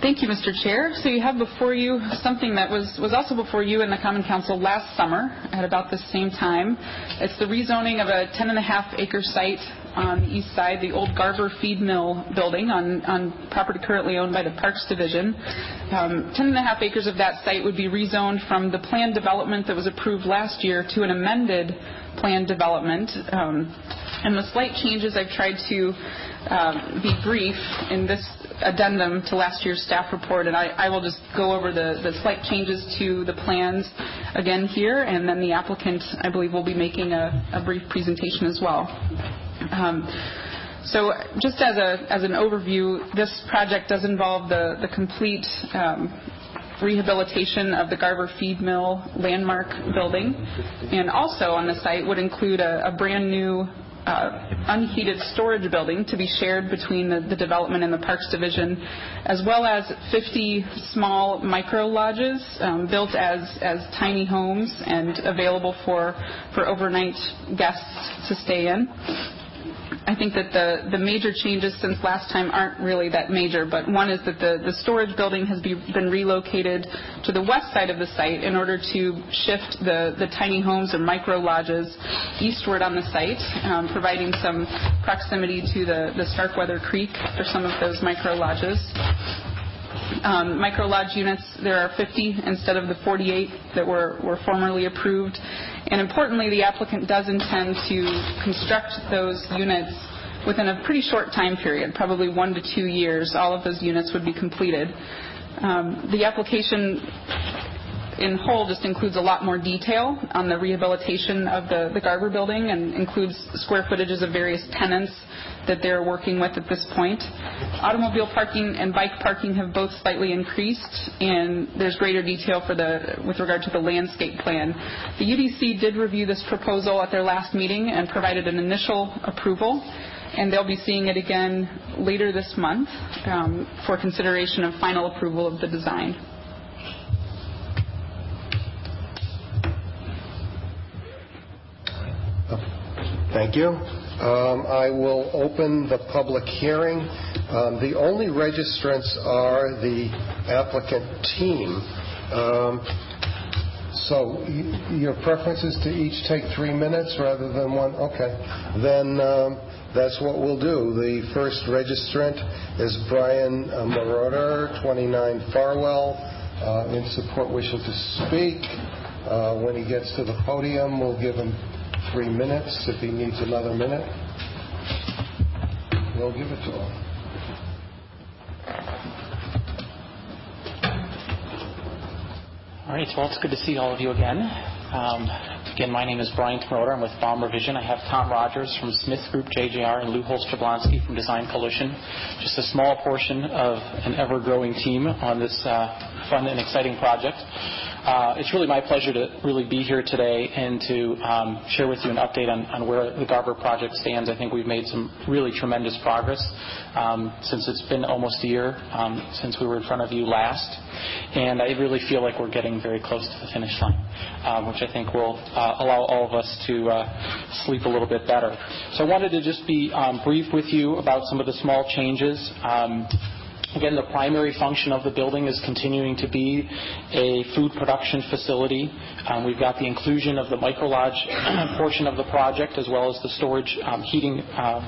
Thank you, Mr. Chair. So you have before you something that was, was also before you in the Common Council last summer at about the same time. It's the rezoning of a 10 and a half acre site on the east side, the old Garver Feed Mill building on, on property currently owned by the Parks Division. Um, 10 and a half acres of that site would be rezoned from the planned development that was approved last year to an amended planned development. Um, and the slight changes I've tried to um, be brief in this addendum to last year's staff report, and I, I will just go over the, the slight changes to the plans again here, and then the applicant, I believe, will be making a, a brief presentation as well. Um, so just as, a, as an overview, this project does involve the, the complete um, rehabilitation of the Garver Feed Mill landmark building, and also on the site would include a, a brand-new uh, unheated storage building to be shared between the, the development and the Parks Division, as well as 50 small micro lodges um, built as, as tiny homes and available for, for overnight guests to stay in. I think that the, the major changes since last time aren't really that major, but one is that the, the storage building has be, been relocated to the west side of the site in order to shift the, the tiny homes or micro lodges eastward on the site, um, providing some proximity to the, the Starkweather Creek for some of those micro lodges. Um, micro lodge units, there are 50 instead of the 48 that were, were formerly approved. And importantly, the applicant does intend to construct those units within a pretty short time period, probably one to two years. All of those units would be completed. Um, the application in whole just includes a lot more detail on the rehabilitation of the, the Garver building and includes square footages of various tenants that they're working with at this point. Automobile parking and bike parking have both slightly increased, and there's greater detail for the with regard to the landscape plan. The UDC did review this proposal at their last meeting and provided an initial approval, and they'll be seeing it again later this month um, for consideration of final approval of the design. Thank you. Um, I will open the public hearing. Um, The only registrants are the applicant team. Um, So your preference is to each take three minutes rather than one? Okay. Then that's what we'll do. The first registrant is Brian uh, Moroder, 29 Farwell, uh, in support wishing to speak. Uh, When he gets to the podium, we'll give him three minutes. If he needs another minute, we'll give it to him. All right, well, it's good to see all of you again. Um, again, my name is Brian Tmroder. I'm with Baum Vision. I have Tom Rogers from Smith Group JJR and Lou Host-Jablonski from Design Coalition. Just a small portion of an ever-growing team on this uh, fun and exciting project. Uh, it's really my pleasure to really be here today and to um, share with you an update on, on, where the Garver project stands. I think we've made some really tremendous progress um, since it's been almost a year um, since we were in front of you last. And I really feel like we're getting very close to the finish line, um, which I think will uh, allow all of us to uh, sleep a little bit better. So I wanted to just be um, brief with you about some of the small changes. Again, the primary function of the building is continuing to be a food production facility. Um, we've got the inclusion of the micro lodge portion of the project as well as the storage um, heating uh,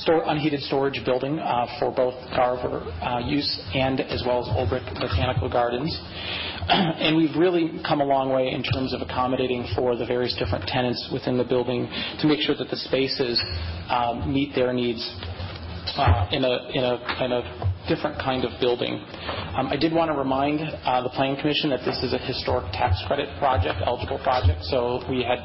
store, unheated storage building uh, for both Garver uh, use and as well as Olbrich Botanical Gardens. and we've really come a long way in terms of accommodating for the various different tenants within the building to make sure that the spaces um, meet their needs uh, in, a, in, a, in a different kind of building. Um, I did want to remind uh, the Planning Commission that this is a historic tax credit project, eligible project, so we had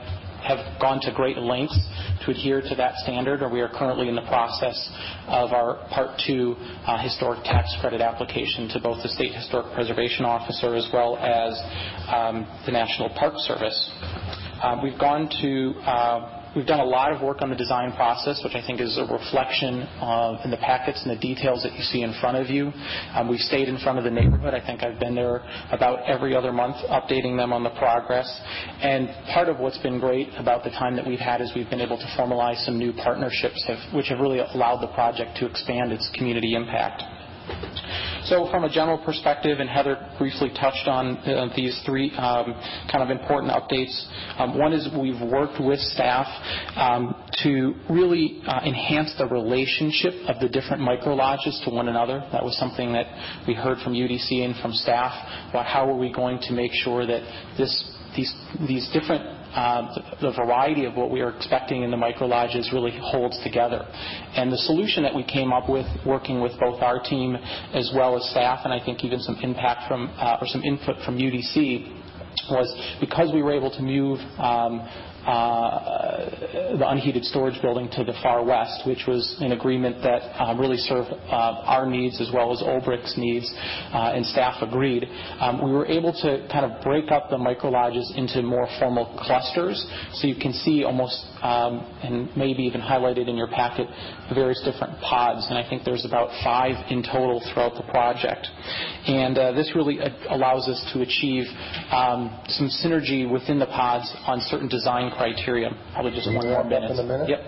have gone to great lengths to adhere to that standard, or we are currently in the process of our Part 2 uh, historic tax credit application to both the State Historic Preservation Officer as well as um, the National Park Service. Uh, we've gone to uh, We've done a lot of work on the design process, which I think is a reflection of, in the packets and the details that you see in front of you. Um, we've stayed in front of the neighborhood. I think I've been there about every other month, updating them on the progress. And part of what's been great about the time that we've had is we've been able to formalize some new partnerships, have, which have really allowed the project to expand its community impact. So from a general perspective, and Heather briefly touched on uh, these three um, kind of important updates. Um, one is we've worked with staff um, to really uh, enhance the relationship of the different micro lodges to one another. That was something that we heard from UDC and from staff about how are we going to make sure that these these different the variety of what we are expecting in the micro lodges really holds together. And the solution that we came up with, working with both our team as well as staff, and I think even some impact from uh, or some input from UDC, was because we were able to move um, the unheated storage building to the far west, which was an agreement that uh, really served uh, our needs as well as Olbrich's needs, and staff agreed. Um, we were able to kind of break up the micro lodges into more formal clusters, so you can see almost, um, and maybe even highlighted in your packet, various different pods, and I think there's about five in total throughout the project. And this really allows us to achieve um, some synergy within the pods on certain design criteria. Probably just one more minute. In a minute? Yep.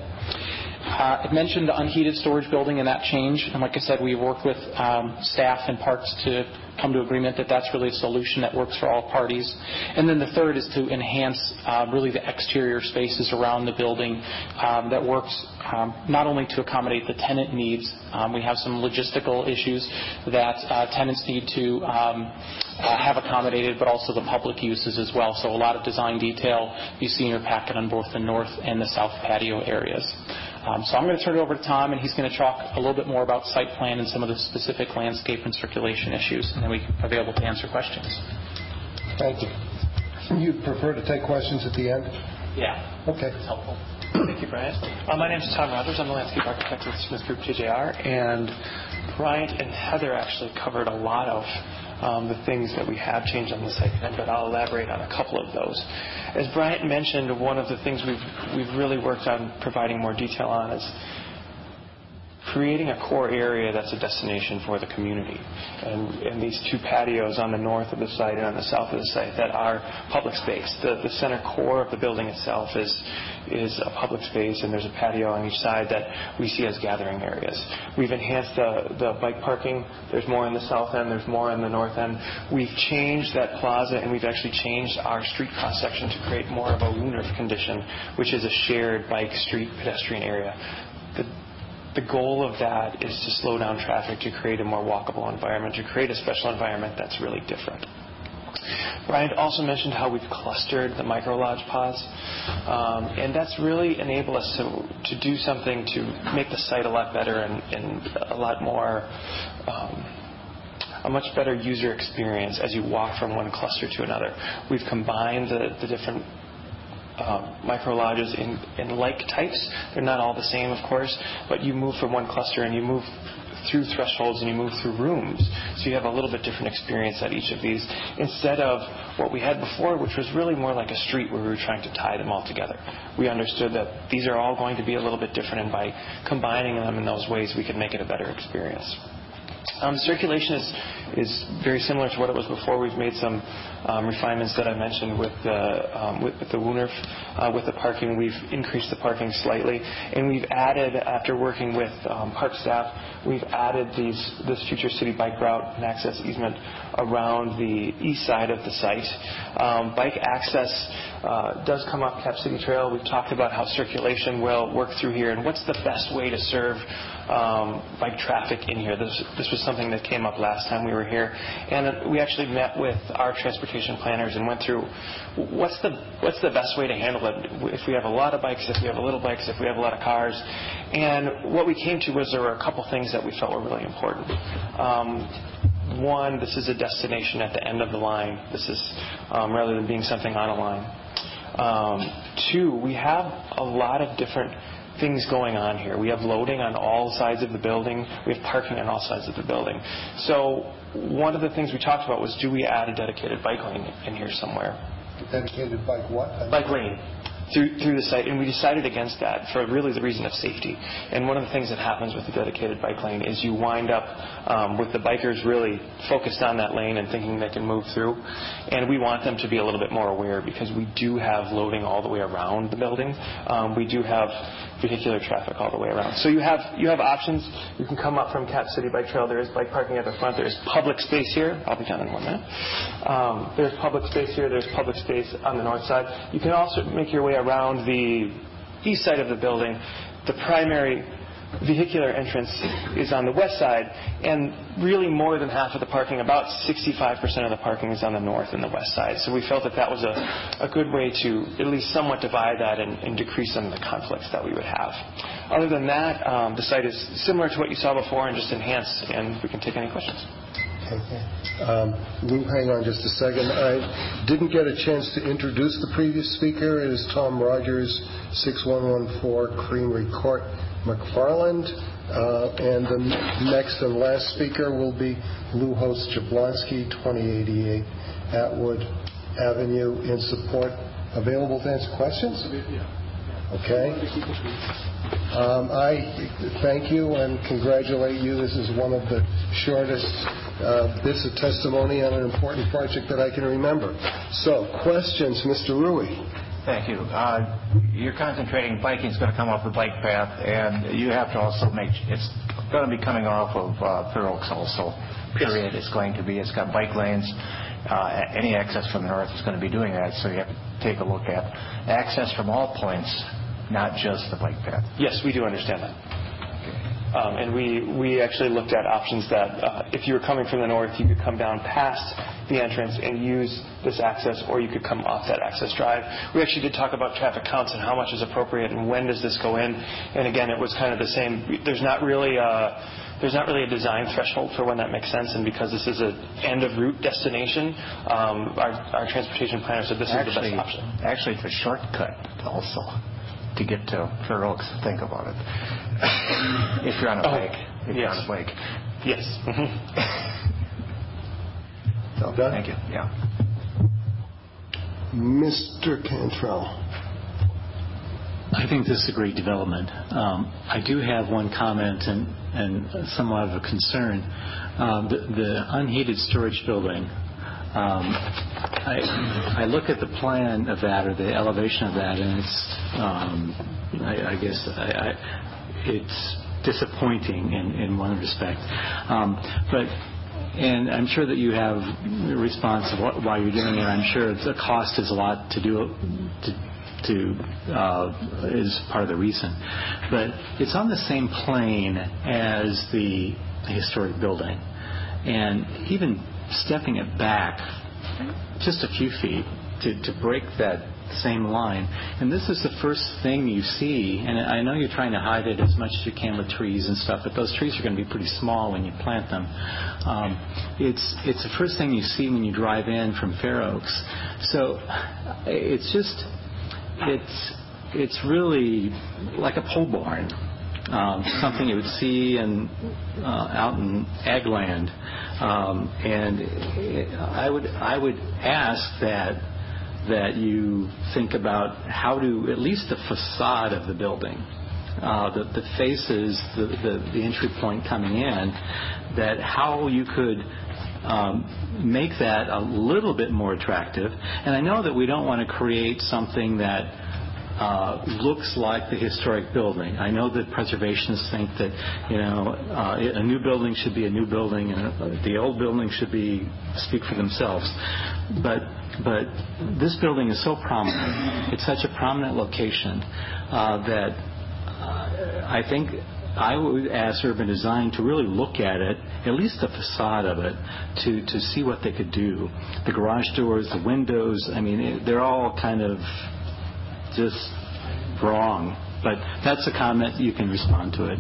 Uh, I mentioned the unheated storage building and that change, and like I said, we worked with um, staff and parks to come to agreement that that's really a solution that works for all parties. And then the third is to enhance uh, really the exterior spaces around the building um, that works um, not only to accommodate the tenant needs. Um, we have some logistical issues that uh, tenants need to um, uh, have accommodated, but also the public uses as well. So a lot of design detail you see in your packet on both the north and the south patio areas. Um, so I'm going to turn it over to Tom, and he's going to talk a little bit more about site plan and some of the specific landscape and circulation issues, and then we're available to answer questions. Thank you. You'd prefer to take questions at the end? Yeah. Okay. It's helpful. Thank you, Brian. Uh, my name is Tom Rogers. I'm the landscape architect with Smith Group JJR, and Brian and Heather actually covered a lot of Um, the things that we have changed on the site plan, but I'll elaborate on a couple of those. As Brian mentioned, one of the things we've we've really worked on providing more detail on is creating a core area that's a destination for the community. And, and these two patios on the north of the site and on the south of the site that are public space. The, the center core of the building itself is, is a public space and there's a patio on each side that we see as gathering areas. We've enhanced the, the bike parking. There's more in the south end, there's more in the north end. We've changed that plaza and we've actually changed our street cross section to create more of a woonerf condition, which is a shared bike street pedestrian area. The, the goal of that is to slow down traffic, to create a more walkable environment, to create a special environment that's really different. Brian also mentioned how we've clustered the micro lodge pods, um, and that's really enabled us to, to do something to make the site a lot better and, and a lot more. Um, a much better user experience as you walk from one cluster to another. We've combined the, the different um, micro lodges in, in like types. They're not all the same, of course, but you move from one cluster and you move through thresholds and you move through rooms. So you have a little bit different experience at each of these instead of what we had before, which was really more like a street where we were trying to tie them all together. We understood that these are all going to be a little bit different, and by combining them in those ways, we could make it a better experience. Um, circulation is, is very similar to what it was before. We've made some refinements that I mentioned with the, um, with, with, the woonerf. Uh, with the parking, we've increased the parking slightly, and we've added, after working with um, park staff, we've added these, this future city bike route and access easement around the east side of the site. Um, bike access uh, does come up Cap City Trail. We've talked about how circulation will work through here, and what's the best way to serve um, bike traffic in here. This, this was something that came up last time we were here, and we actually met with our transportation planners and went through what's the what's the best way to handle it if we have a lot of bikes, if we have a little bikes, if we have a lot of cars, and what we came to was there were a couple things that we felt were really important. Um, one, this is a destination at the end of the line. This is um, rather than being something on a line. Um, two, we have a lot of different things going on here. We have loading on all sides of the building. We have parking on all sides of the building. So one of the things we talked about was do we add a dedicated bike lane in here somewhere? Dedicated bike what? Bike lane through, through the site, and we decided against that for really the reason of safety. And one of the things that happens with a dedicated bike lane is you wind up um, with the bikers really focused on that lane and thinking they can move through. And we want them to be a little bit more aware because we do have loading all the way around the building. Um, we do have vehicular traffic all the way around. So you have you have options. You can come up from Cap City Bike Trail. There is bike parking at the front. There is public space here. I'll be done in one minute. Um, there's public space here. There's public space on the north side. You can also make your way around the east side of the building. The primary vehicular entrance is on the west side, and really more than half of the parking, about 65% of the parking is on the north and the west side. So we felt that that was a, a good way to at least somewhat divide that and, and decrease some of the conflicts that we would have. Other than that, um, the site is similar to what you saw before and just enhanced, and we can take any questions. Okay. Um, Lou, hang on just a second. I didn't get a chance to introduce the previous speaker. It is Tom Rogers, 6114 Creamery Court, McFarland. Uh, and the next and last speaker will be Lou Host Jablonski, 2088 Atwood Avenue, in support. Available to answer questions? Okay. Um, I thank you and congratulate you. This is one of the shortest uh, bits of testimony on an important project that I can remember. So, questions, Mr. Rewey? Thank you. Uh, you're concentrating biking's going to come off the bike path, and you have to also make it's going to be coming off of uh, Oaks also. Period. It's going to be. It's got bike lanes. Uh, any access from the north is going to be doing that, so you have to take a look at access from all points, not just the bike path. Yes, we do understand that. Um, and we, we actually looked at options that uh, if you were coming from the north, you could come down past the entrance and use this access, or you could come off that access drive. We actually did talk about traffic counts and how much is appropriate and when does this go in. And again, it was kind of the same. There's not really a, there's not really a design threshold for when that makes sense, and because this is an end of route destination, um, our, our transportation planner said this actually, is the best option. Actually, it's a shortcut also to get to Fair Oaks. Think about it. if you're on a Oh, bike. If you're on a bike. Yes. So, Done? thank you. Yeah. Mr. Cantrell. I think this is a great development. Um, I do have one comment and, and somewhat of a concern. Um, the, the unheated storage building. Um, I, I look at the plan of that or the elevation of that, and it's, um, I, I guess, I, I, it's disappointing in, in one respect. Um, but and I'm sure that you have a response of what, why you're doing it. I'm sure the cost is a lot to do to to uh, is part of the reason. But it's on the same plane as the historic building, and even stepping it back just a few feet to, to break that same line. And this is the first thing you see, and I know you're trying to hide it as much as you can with trees and stuff, but those trees are going to be pretty small when you plant them. Um, it's it's the first thing you see when you drive in from Fair Oaks. So it's just it's it's really like a pole barn. Um, something you would see in, uh, out in ag land, um, and I would I would ask that that you think about how to at least the facade of the building, uh, the, the faces, the, the, the entry point coming in, that how you could um, make that a little bit more attractive. And I know that we don't want to create something that looks like the historic building. I know that preservationists think that you know uh, a new building should be a new building, and uh, the old building should be speak for themselves. But but this building is so prominent. It's such a prominent location uh, that uh, I think I would ask urban design to really look at it, at least the facade of it, to, to see what they could do. The garage doors, the windows, I mean, they're all kind of just wrong. But that's a comment. You can respond to it.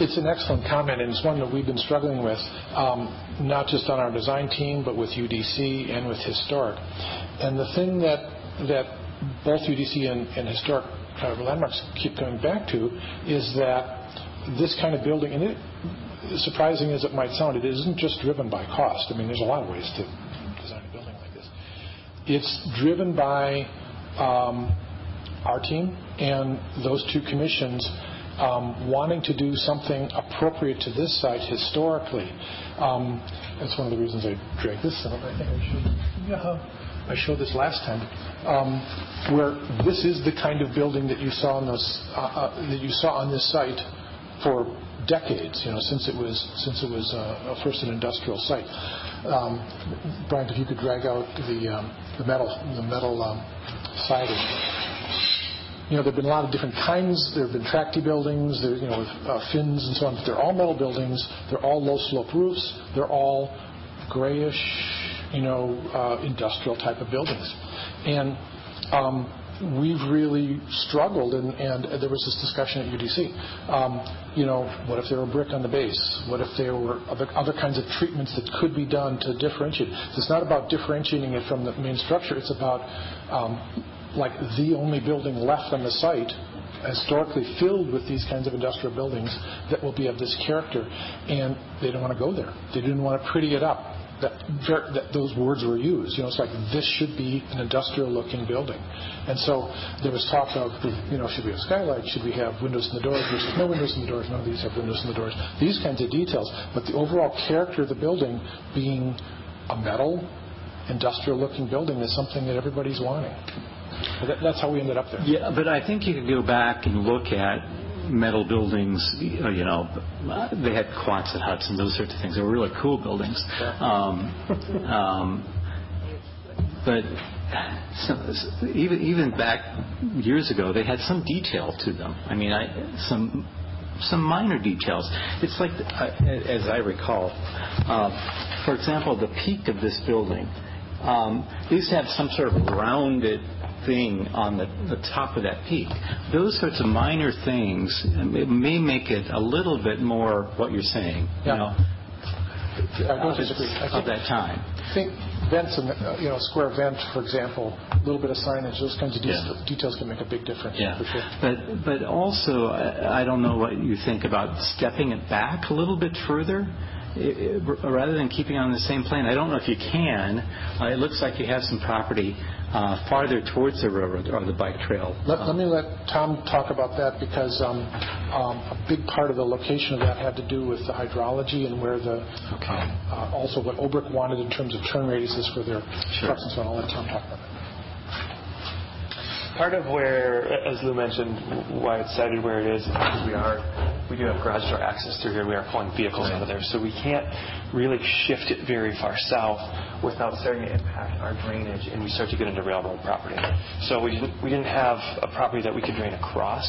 It's an excellent comment, and it's one that we've been struggling with, um, not just on our design team, but with UDC and with historic. And the thing that that both UDC and, historic uh, landmarks keep coming back to is that this kind of building, and it, surprising as it might sound, it isn't just driven by cost. I mean, there's a lot of ways to design a building like this. It's driven by our team and those two commissions um, wanting to do something appropriate to this site historically. Um, that's one of the reasons I dragged this out. I think I showed, this last time, um, where this is the kind of building that you saw on this uh, uh, that you saw on this site for decades. You know, since it was since it was uh, first an industrial site. Um, Brian, if you could drag out the um, the metal the metal um, siding you know, there have been a lot of different kinds. There have been tracty buildings, there, you know, with uh, fins and so on. But they're all metal buildings. They're all low slope roofs. They're all grayish, you know, uh, industrial type of buildings. And um, we've really struggled, and, and there was this discussion at UDC. Um, you know, what if there were brick on the base? What if there were other, other kinds of treatments that could be done to differentiate? It's not about differentiating it from the main structure. It's about um, like the only building left on the site historically filled with these kinds of industrial buildings that will be of this character and they don't want to go there they didn't want to pretty it up that, that those words were used. You know it's like this should be an industrial looking building. And so there was talk of you know should we have skylights? Should we have windows in the doors versus no windows in the doors? None of these have windows in the doors. These kinds of details. But the overall character of the building being a metal industrial looking building is something that everybody's wanting. That- That's how we ended up there. Yeah, but I think you could go back and look at metal buildings, you know, they had Quonset huts and those sorts of things. They were really cool buildings. Um, um, But even even back years ago, they had some detail to them. I mean, I some some minor details. It's like, uh, as I recall, uh, for example, the peak of this building, um, they used to have some sort of rounded thing on the, the top of that peak. Those sorts of minor things may make it a little bit more what you're saying, you Yeah. know, I don't disagree. I of that time. I think vents, and uh, you know, square vent, for example, a little bit of signage, those kinds of de- Yeah. details can make a big difference. Yeah, sure. but but also I I don't know what you think about stepping it back a little bit further. I- rather than keeping on the same plane, I don't know if you can. Uh, it looks like you have some property uh, farther towards the railroad or the bike trail. Let, let me let Tom talk about that because um, um, a big part of the location of that had to do with the hydrology and where the um, uh, also what Olbrich wanted in terms of turn radiuses for their trucks and so on. I'll let Tom talk about that. Part of where, as Lou mentioned, why it's sited where it is, is because we are, we do have garage door access through here. We are pulling vehicles out of there, so we can't really shift it very far south without starting to impact our drainage, and we start to get into railroad property. So we didn't, we didn't have a property that we could drain across,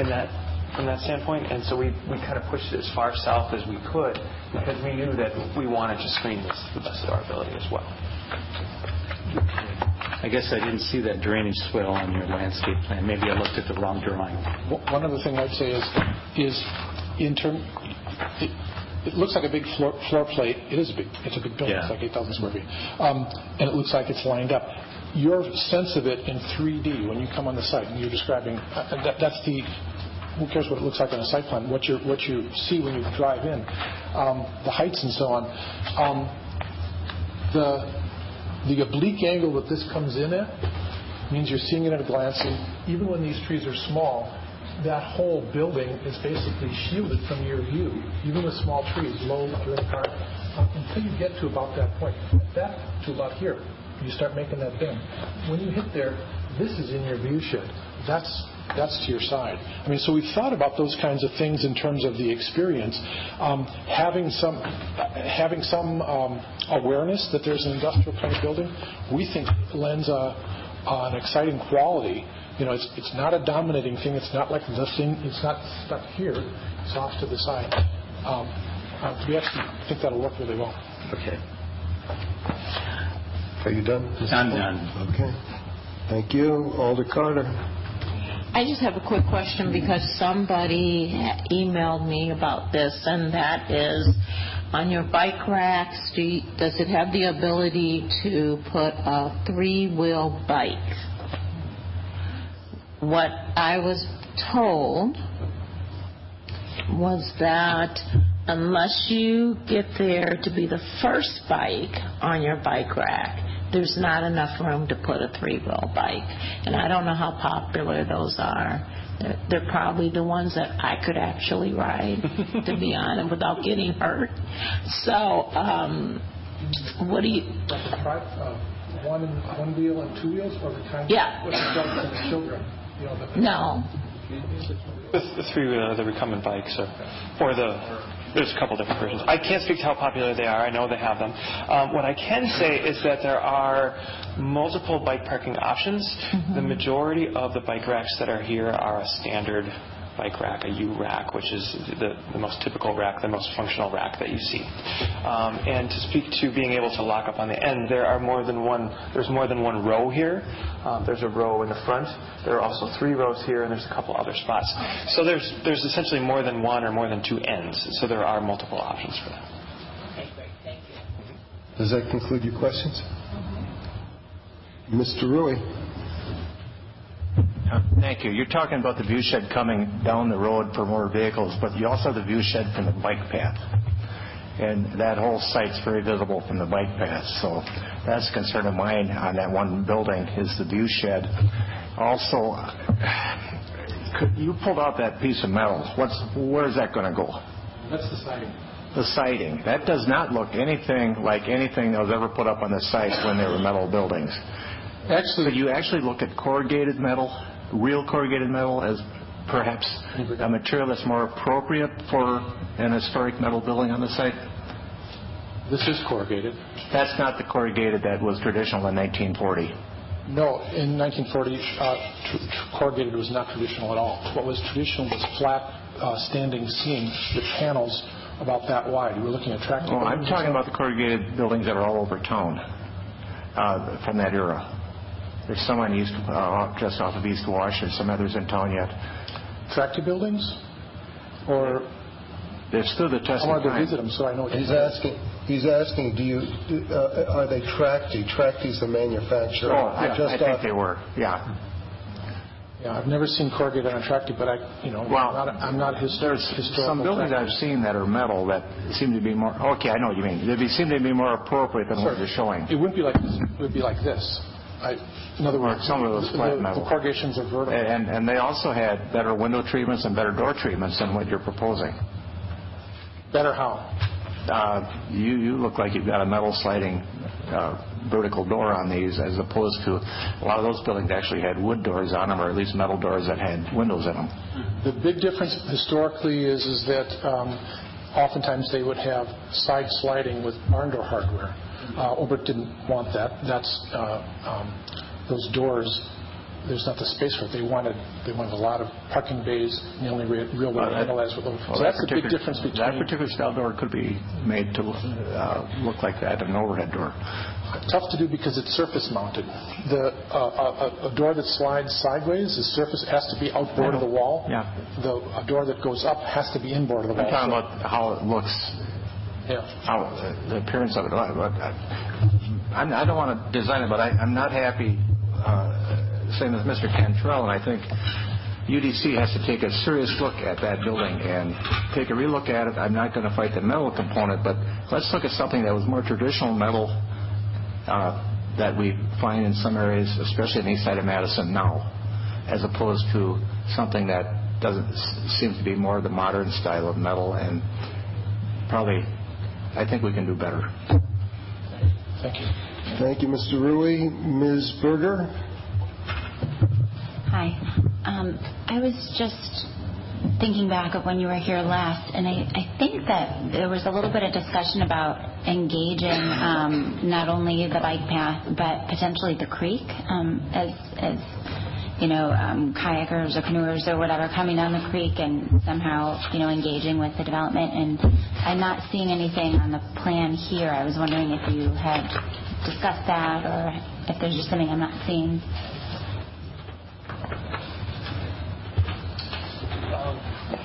in that from that standpoint, and so we, we kind of pushed it as far south as we could because we knew that we wanted to screen this to the best of our ability as well. I guess I didn't see that drainage swale on your landscape plan. Maybe I looked at the wrong drawing. One other thing I'd say is, is in term, it, it looks like a big floor, floor plate. It is a big, it's a big building. Yeah. It's like 8,000 square feet. Um, and it looks like it's lined up. Your sense of it in 3D when you come on the site, and you're describing, uh, that, that's the, who cares what it looks like on a site plan, what you, what you see when you drive in, um, the heights and so on. Um, the, the oblique angle that this comes in at means you're seeing it at a glance. Even when these trees are small, that whole building is basically shielded from your view, even with small trees, low during car, uh, until you get to about that point. That to about here, you start making that bend. When you hit there, this is in your view shed. That's that's to your side. I mean, so we've thought about those kinds of things in terms of the experience. Um, having some having some um, awareness that there's an industrial kind of building, we think lends a, an exciting quality. You know, it's it's not a dominating thing. It's not like the thing. It's not stuck here. It's off to the side. Um, uh, we actually think that'll work really well. Okay. Are you done? I'm done. Okay. Thank you. Alder Carter. I just have a quick question because somebody emailed me about this, and that is on your bike racks, do you, does it have the ability to put a three wheel bike? What I was told was that unless you get there to be the first bike on your bike rack, there's not enough room to put a three-wheel bike. And I don't know how popular those are. They're, they're probably the ones that I could actually ride, to be honest, without getting hurt. So, um, what do you? Try, uh, one one wheel and two wheels, or the kind Yeah. with the adults and children. You know, the, No. The, the three wheeler, the recumbent bikes, or, or the there's a couple different versions. I can't speak to how popular they are. I know they have them. Um, what I can say is that there are multiple bike parking options. The majority of the bike racks that are here are a standard bike rack, a U rack, which is the, the most typical rack, the most functional rack that you see. Um, and to speak to being able to lock up on the end, there are more than one. There's more than one row here. Um, there's a row in the front. There are also three rows here, and there's a couple other spots. So there's there's essentially more than one or more than two ends. So there are multiple options for that. Okay, great. Thank you. Does that conclude your questions? Mr. Rewey. Thank you. You're talking about the view shed coming down the road for more vehicles, but you also have the view shed from the bike path. And that whole site's very visible from the bike path, so that's a concern of mine on that one building is the view shed. Also, could- you pulled out that piece of metal. What's, where's that going to go? that's the siding. The siding. That does not look anything like anything that was ever put up on the site when they were metal buildings. Actually, So you actually look at corrugated metal, real corrugated metal, as perhaps a material that's more appropriate for an historic metal building on the site? this is corrugated. That's not the corrugated that was traditional in 1940. No, in 1940, uh, corrugated was not traditional at all. What was traditional was flat, uh, standing seam with panels about that wide. We're looking at tractor. Oh, I'm talking about the corrugated buildings that are all over town uh, from that era. There's some on East, uh, just off of East Wash, and some others in town yet. tractor buildings, or They've stood the test I of wanted to time. visit them, so I know. What He's you're asking, he's asking, do you, uh, are they Tracti? Tracti's the manufacturer. Oh, I, Just I think off- they were. Yeah. Yeah, I've never seen corrugated on a tractor, but I, you know, Well, I'm not, I'm a his- There's historical. some buildings tractor. I've seen that are metal that seem to be more. Okay, I know what you mean. They seem to be more appropriate than what you're showing. It wouldn't be like this. It would be like this. In other words, some of those the, metal. the corrugations are vertical. And and they also had better window treatments and better door treatments than what you're proposing. Better how? Uh, you you look like you've got a metal sliding uh, vertical door on these, as opposed to a lot of those buildings actually had wood doors on them, or at least metal doors that had windows in them. The big difference historically is is that um, oftentimes they would have side sliding with barn door hardware. Uh, Olbrich didn't want that. That's uh, um, those doors. There's not the space for it. They wanted they wanted a lot of parking bays. And the only re- real way Well, to that- handle that is with them. Well, So that that's the big difference between That particular style door could be made to uh, look like that, an overhead door. tough to do because it's surface mounted. The uh, a, a door that slides sideways, the surface has to be outboard of the wall. Yeah. The a door that goes up has to be inboard of the I'm wall. talking So- about how it looks, yeah. how uh, the appearance of it. I, I don't want to design it, but I, I'm not happy. Uh, same as Mr. Cantrell, and I think UDC has to take a serious look at that building and take a relook at it. I'm not going to fight the metal component, but let's look at something that was more traditional metal uh, that we find in some areas, especially in the east side of Madison now, as opposed to something that doesn't seems to be more the modern style of metal and probably I think we can do better. Thank you. Thank you, Mr. Rewey. Ms. Berger? Hi. Um, I was just thinking back of when you were here last, and I, I think that there was a little bit of discussion about engaging um, not only the bike path but potentially the creek um, as, as you know um, kayakers or canoers or whatever coming down the creek and somehow you know engaging with the development. And I'm not seeing anything on the plan here. I was wondering if you had discussed that or if there's just something I'm not seeing.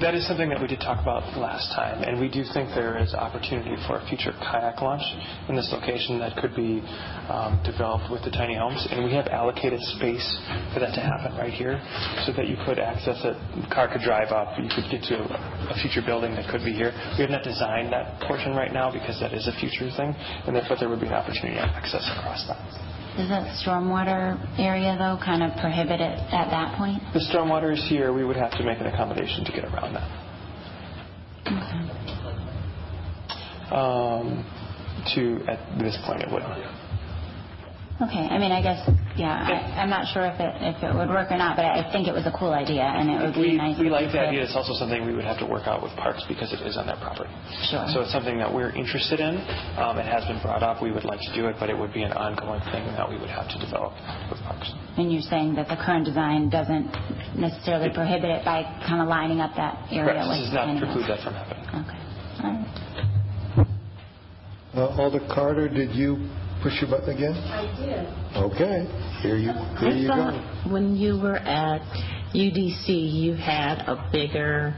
That is something that we did talk about last time, and we do think there is opportunity for a future kayak launch in this location that could be um, developed with the tiny homes, and we have allocated space for that to happen right here, so that you could access it. The car could drive up. You could get to a future building that could be here. We have not designed that portion right now because that is a future thing, and but there would be an opportunity to access across that. Does that stormwater area, though, kind of prohibit it at that point? The stormwater is here. We would have to make an accommodation to get around that. Um, to at this point, it would. Okay. I mean, I guess, yeah, I, I'm not sure if it if it would work or not, but I think it was a cool idea, and it would be We, nice. we like we the idea. It's also something we would have to work out with Parks because it is on their property. Sure. So it's something that we're interested in. Um, it has been brought up. We would like to do it, but it would be an ongoing thing that we would have to develop with Parks. And you're saying that the current design doesn't necessarily prohibit it by kind of lining up that area Correct. with This does not preclude else? that from happening. Okay. All right. Uh, Alder Carter, did you push your button again? I did. Okay, here you, here I you go. when you were at UDC, you had a bigger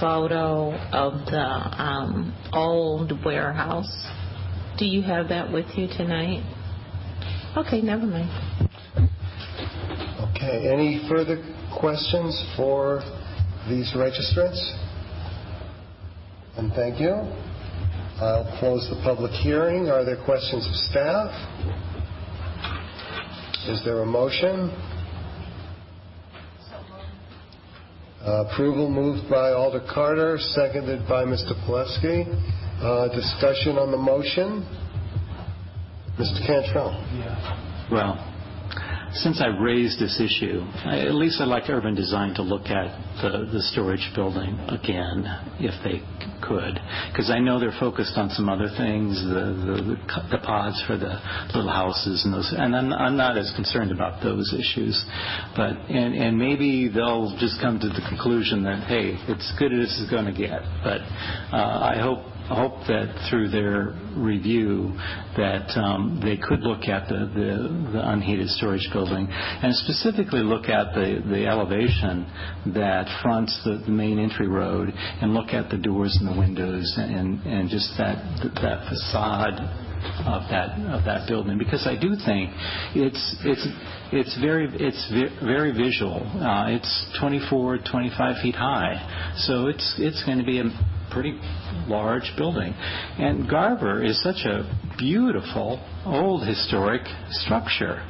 photo of the um, old warehouse. Do you have that with you tonight? Okay, never mind. Okay, any further questions for these registrants? And thank you. I'll close the public hearing. Are there questions of staff? Is there a motion? Uh, Approval moved by Alder Carter, seconded by Mr. Plesky. Uh, Discussion on the motion? Mr. Cantrell? Well, since I've raised this issue, I, at least I'd like urban design to look at the, the storage building again, if they could, because I know they're focused on some other things, the, the, the pods for the little houses and those, and I'm, I'm not as concerned about those issues, but and, and maybe they'll just come to the conclusion that hey, it's good as it's going to get, but uh, I hope hope that through their review that um, they could look at the, the, the, unheated storage building and specifically look at the, the elevation that fronts the, the, main entry road and look at the doors and the windows and, and just that, that facade of that of that building because I do think it's it's it's very it's very visual. Uh, it's 24, 25 feet high, so it's it's going to be a pretty large building. And Garver is such a beautiful, old, historic structure.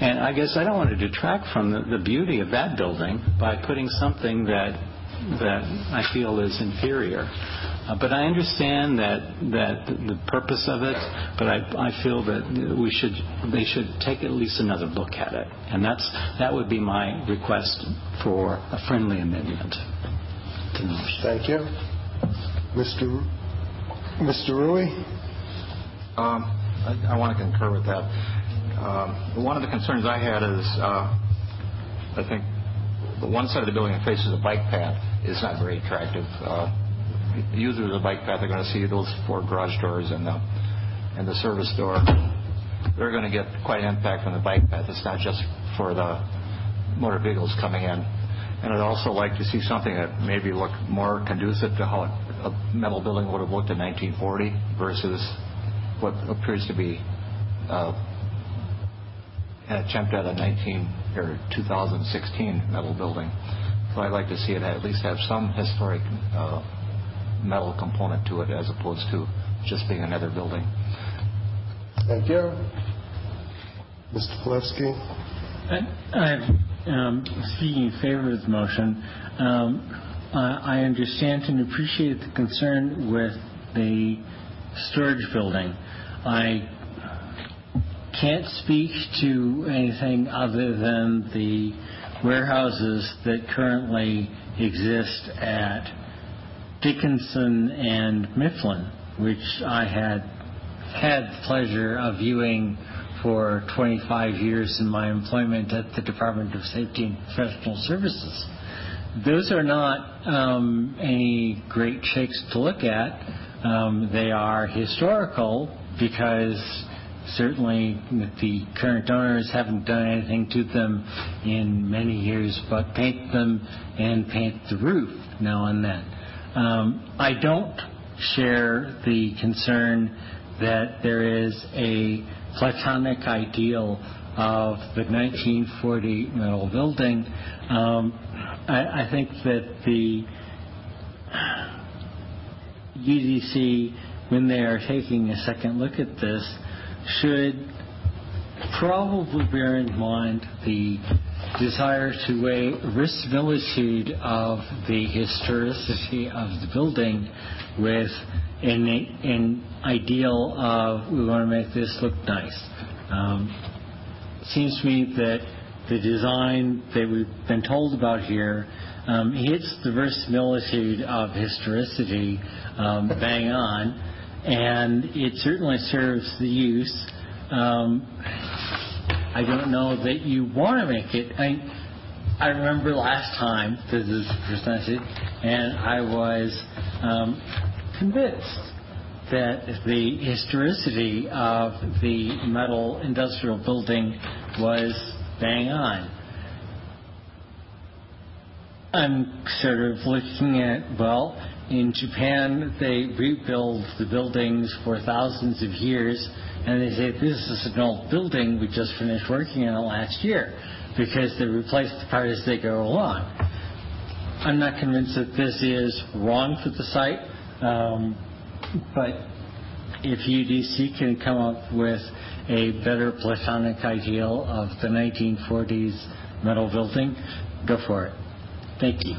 And I guess I don't want to detract from the, the beauty of that building by putting something that that I feel is inferior. Uh, but I understand that that the purpose of it. But I, I feel that we should they should take at least another look at it, and that's that would be my request for a friendly amendment. Thank you. Mr. Mr. Rewey? Um, I, want to concur with that. Um, one of the concerns I had is uh, I think the one side of the building that faces a bike path is not very attractive. Uh, users of the bike path are going to see those four garage doors and the, and the service door. They're going to get quite an impact from the bike path. It's not just for the motor vehicles coming in. And I'd also like to see something that maybe looked more conducive to how a metal building would have looked in 1940 versus what appears to be uh, an attempt at a 19 or 2016 metal building. So I'd like to see it at least have some historic uh, metal component to it as opposed to just being another building. Thank you. Mr. Palevsky? I'm um, speaking in favor of the motion. Um, I understand and appreciate the concern with the storage building. I can't speak to anything other than the warehouses that currently exist at Dickinson and Mifflin, which I had had the pleasure of viewing for 25 years in my employment at the Department of Safety and Professional Services. Those are not um, any great shakes to look at. Um, they are historical because certainly the current owners haven't done anything to them in many years but paint them and paint the roof now and then. Um, I don't share the concern that there is a platonic ideal of the 1940 metal building. Um, I, I, think that the UDC, when they are taking a second look at this, should probably bear in mind the desire to weigh verisimilitude of the historicity of the building with an, ideal of we want to make this look nice. Um, seems to me that the design that we've been told about here um, hits the verisimilitude of historicity um, bang on, and it certainly serves the use. Um, I don't know that you want to make it. I, I remember last time this is presented, and I was um, convinced that the historicity of the metal industrial building was bang on. I'm sort of looking at, well, in Japan, they rebuild the buildings for thousands of years, and they say, this is an old building, we just finished working on last year, because they replace the part as they go along. I'm not convinced that this is wrong for the site, um, but if UDC can come up with a better platonic ideal of the 1940s metal building, go for it. Thank you.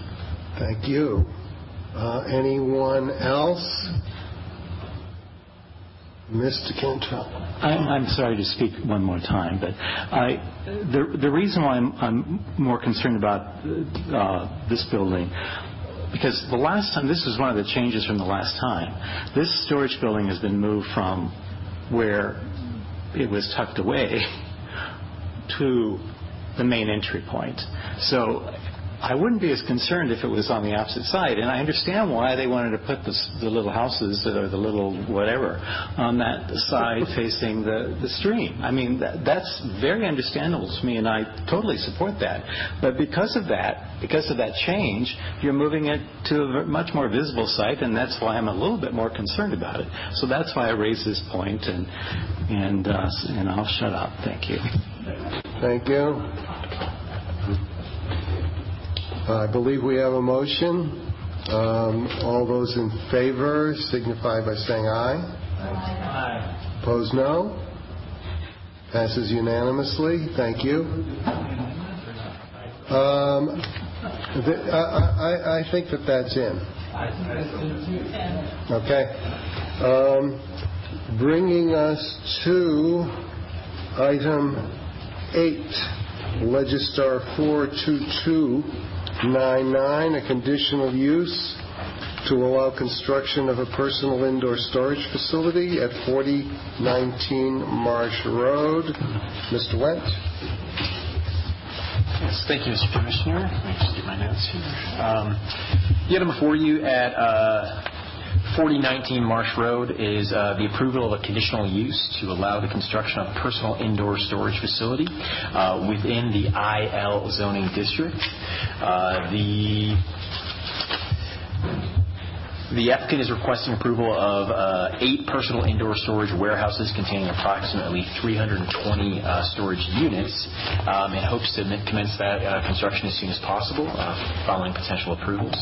Thank you. Uh, anyone else? Mr. Cantrell. I'm sorry to speak one more time, but I, the reason why I'm more concerned about this building, because the last time, this is one of the changes from the last time, this storage building has been moved from where it was tucked away to the main entry point. So I wouldn't be as concerned if it was on the opposite side. And I understand why they wanted to put the little houses or the little whatever on that side facing the the stream. I mean, that's very understandable to me, and I totally support that. But because of that, because of that change, you're moving it to a much more visible site, and that's why I'm a little bit more concerned about it. So that's why I raised this point, and and uh, and I'll shut up. Thank you. Thank you. I believe we have a motion. Um, all those in favor signify by saying aye. Aye. Opposed, no. Passes unanimously. Thank you. Um, I think that that's in. Okay. Um, bringing us to item 8, Legistar 42299, a conditional use to allow construction of a personal indoor storage facility at 4019 Marsh Road. Mr. Wendt. Yes. Thank you, Mr. Commissioner. Let me just get my notes here. The item before you at uh, 4019 Marsh Road is uh, the approval of a conditional use to allow the construction of a personal indoor storage facility uh, within the IL zoning district. Uh, the applicant is requesting approval of uh, eight personal indoor storage warehouses containing approximately 320 uh, storage units um, and hopes to commence that uh, construction as soon as possible following potential approvals.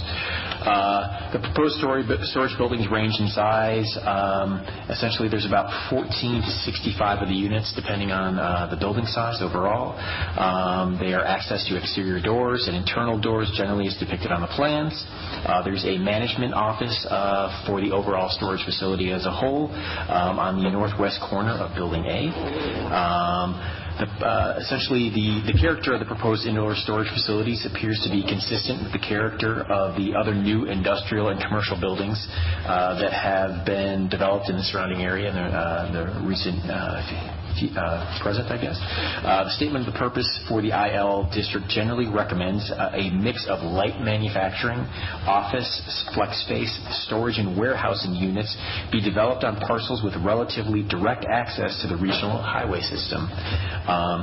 The proposed storage buildings range in size. Um, essentially, there's about 14 to 65 of the units, depending on the building size overall. Um, they are accessed to exterior doors and internal doors, generally as depicted on the plans. There's a management office Uh, for the overall storage facility as a whole um, on the northwest corner of Building A. Um, uh, essentially, the character of the proposed indoor storage facilities appears to be consistent with the character of the other new industrial and commercial buildings uh, that have been developed in the surrounding area in the recent Uh, present, I guess. Uh, the statement of the purpose for the IL district generally recommends uh, a mix of light manufacturing, office, flex space, storage, and warehousing units be developed on parcels with relatively direct access to the regional highway system. Um,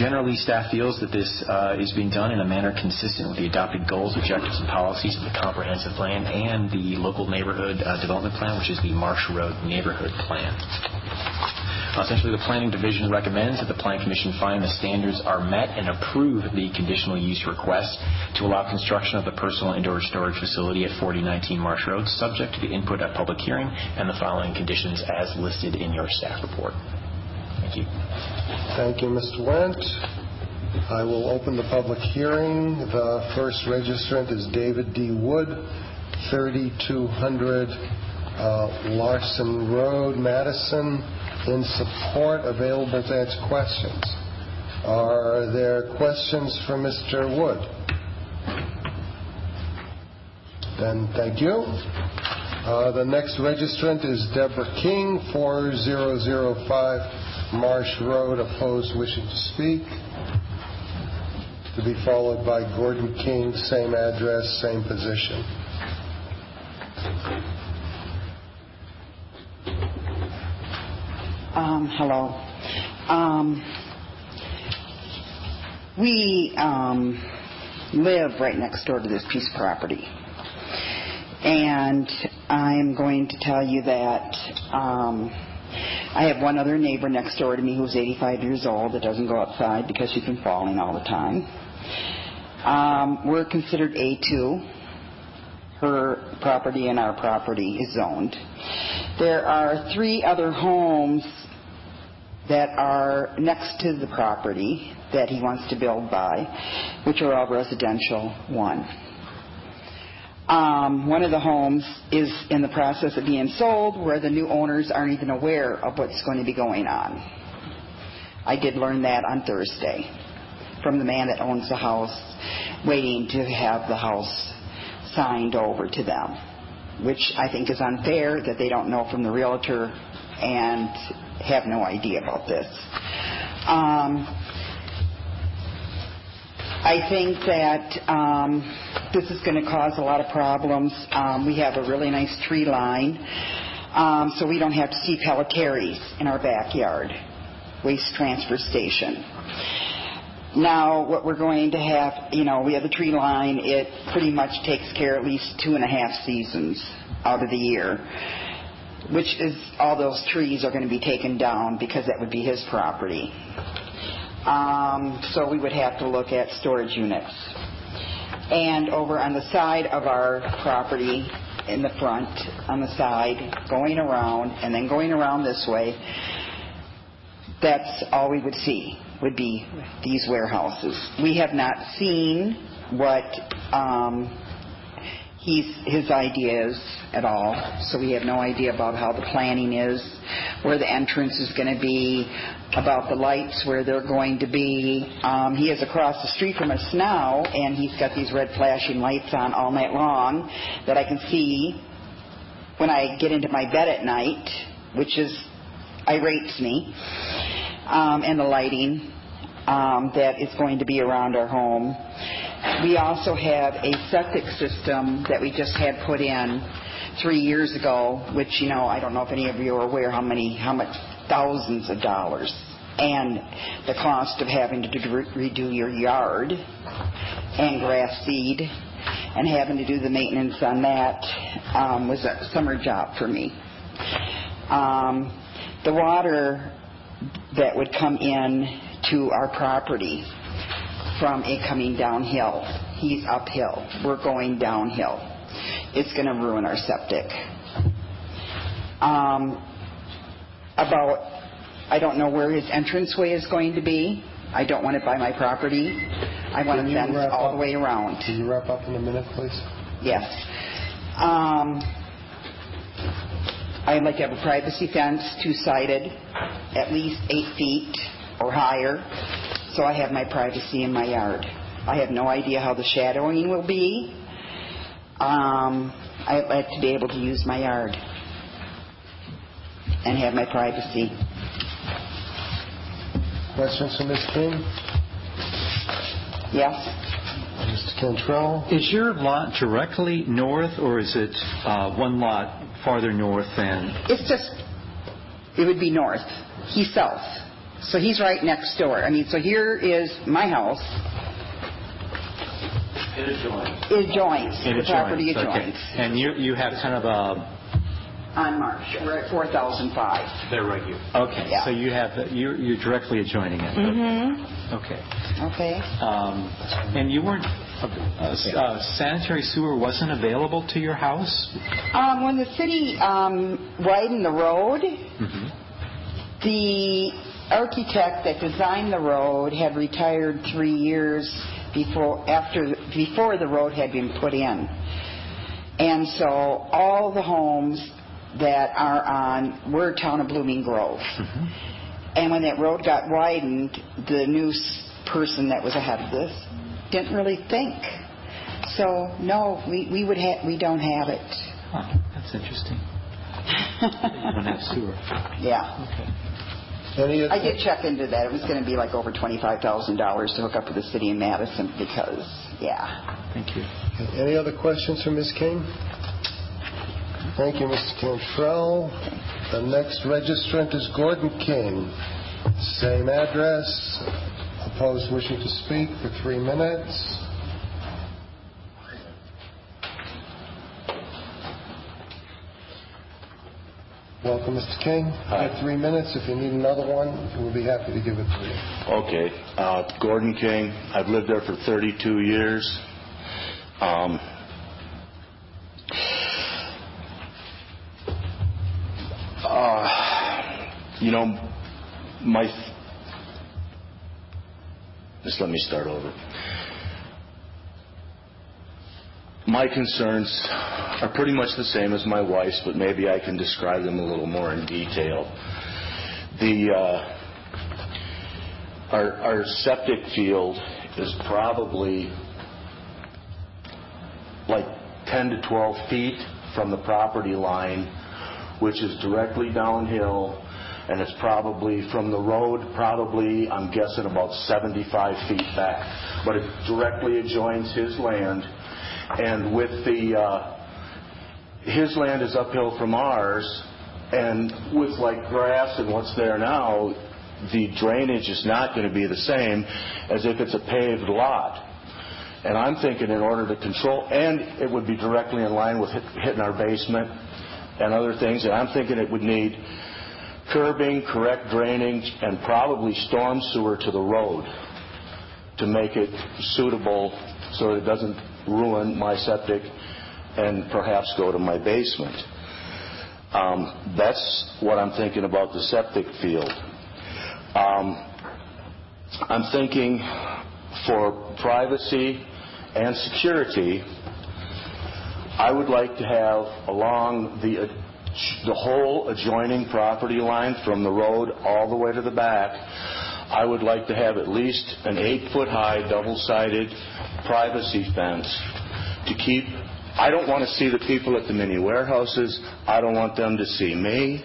generally, staff feels that this is being done in a manner consistent with the adopted goals, objectives, and policies of the comprehensive plan and the local neighborhood development plan, which is the Marsh Road Neighborhood Plan. Essentially, the planning division recommends that the Plan Commission find the standards are met and approve the conditional use request to allow construction of the personal indoor storage facility at 4019 Marsh Road, subject to the input at public hearing and the following conditions as listed in your staff report. Thank you. Thank you, Mr. Wendt. I will open the public hearing. The first registrant is David D. Wood, 3200 uh, Larson Road, Madison, in support, available to answer questions. Are there questions for Mr. Wood? Then thank you. Uh, the next registrant is Deborah King, 4005 Marsh Road, opposed, wishing to speak. To be followed by Gordon King, same address, same position. Um, hello. Um, we um, live right next door to this piece of property, and I'm going to tell you that I have one other neighbor next door to me who's 85 years old that doesn't go outside because she's been falling all the time. We're considered A2. Her property and our property is zoned. There are three other homes that are next to the property that he wants to build by, which are all residential one. Um, one of the homes is in the process of being sold where the new owners aren't even aware of what's going to be going on. I did learn that on Thursday from the man that owns the house, waiting to have the house signed over to them, which I think is unfair that they don't know from the realtor and have no idea about this. Um, I think that um, this is going to cause a lot of problems. Um, we have a really nice tree line, um, so we don't have to see Pellitteri's in our backyard, waste transfer station. Now, what we're going to have, you know, we have the tree line. It pretty much takes care at least two and a half seasons out of the year, which is all those trees are going to be taken down because that would be his property. Um, so we would have to look at storage units. And over on the side of our property, in the front, on the side, going around, and then going around this way, that's all we would see, would be these warehouses. We have not seen what um, he's, his idea is at all, so we have no idea about how the planning is, where the entrance is going to be, about the lights, where they're going to be. Um, he is across the street from us now, and he's got these red flashing lights on all night long that I can see when I get into my bed at night, which is irates me, um, and the lighting um, that is going to be around our home. We also have a septic system that we just had put in three years ago, which you know I don't know if any of you are aware how many how much thousands of dollars and the cost of having to redo your yard and grass seed and having to do the maintenance on that um, was a summer job for me. Um, the water that would come in to our property from it coming downhill. He's uphill. We're going downhill. It's going to ruin our septic. Um, about, I don't know where his entranceway is going to be. I don't want it by my property. I want Can you fenced wrap all up? the way around. Can you wrap up in a minute, please? Yes. Um, I'd like to have a privacy fence, two-sided, at least eight feet or higher, so I have my privacy in my yard. I have no idea how the shadowing will be. Um, I'd like to be able to use my yard and have my privacy. Questions for Ms. King? Yes? Mr. Cantrell? Is your lot directly north, or is it uh, one lot farther north than? It's just, it would be north. He's south. So he's right next door. I mean, so here is my house. It adjoins. It joins. It The property adjoins, okay. And you you have kind of a On Marsh. We're at 4005. they're right here. Okay, Yeah. so you have you're you're directly adjoining it. Mm-hmm. Okay. Okay. Um, and you weren't uh, uh, sanitary sewer wasn't available to your house. Um, when the city um, widened the road, Mm-hmm. the architect that designed the road had retired three years before after before the road had been put in, and so all the homes that are on we're town of Blooming Grove. Mm-hmm. And when that road got widened, the new person that was ahead of this didn't really think. So no, we, we would ha- we don't have it. Huh, that's interesting. You don't have sewer. Yeah. Any I did check into that. It was going to be like over twenty-five thousand dollars to hook up with the city of Madison because, yeah. Thank you. Any other questions for Ms. King? Thank you, Mr. Cantrell. The next registrant is Gordon King. Same address. Opposed wishing to speak for three minutes. Welcome, Mr. King. You have three minutes. If you need another one, we'll be happy to give it to you. Okay. Uh, Gordon King. I've lived there for 32 years. Um, uh, you know, my. Just let me start over. My concerns are pretty much the same as my wife's, but maybe I can describe them a little more in detail. The uh, our, our septic field is probably like 10 to 12 feet from the property line, which is directly downhill, and it's probably from the road, probably, I'm guessing, about 75 feet back. But it directly adjoins his land, and with the, uh, his land is uphill from ours, and with like grass and what's there now, the drainage is not going to be the same as if it's a paved lot. And I'm thinking in order to control, and it would be directly in line with hit, hitting our basement and other things, and I'm thinking it would need curbing, correct drainage, and probably storm sewer to the road to make it suitable so it doesn't ruin my septic and perhaps go to my basement. Um, that's what I'm thinking about the septic field. Um, I'm thinking for privacy and security, I would like to have along the the whole adjoining property line from the road all the way to the back, I would like to have at least an eight foot high double sided privacy fence to keep. I don't want to see the people at the mini warehouses. I don't want them to see me.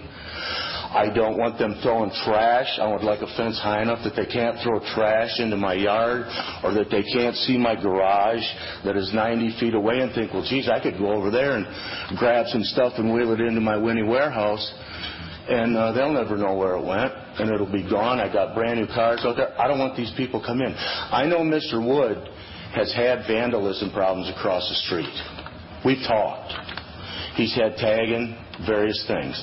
I don't want them throwing trash. I would like a fence high enough that they can't throw trash into my yard or that they can't see my garage that is 90 feet away and think, well, geez, I could go over there and grab some stuff and wheel it into my Winnie warehouse and uh, they'll never know where it went and it'll be gone. I got brand new cars out there. I don't want these people come in. I know Mr. Wood has had vandalism problems across the street. We've talked. He's had tagging, various things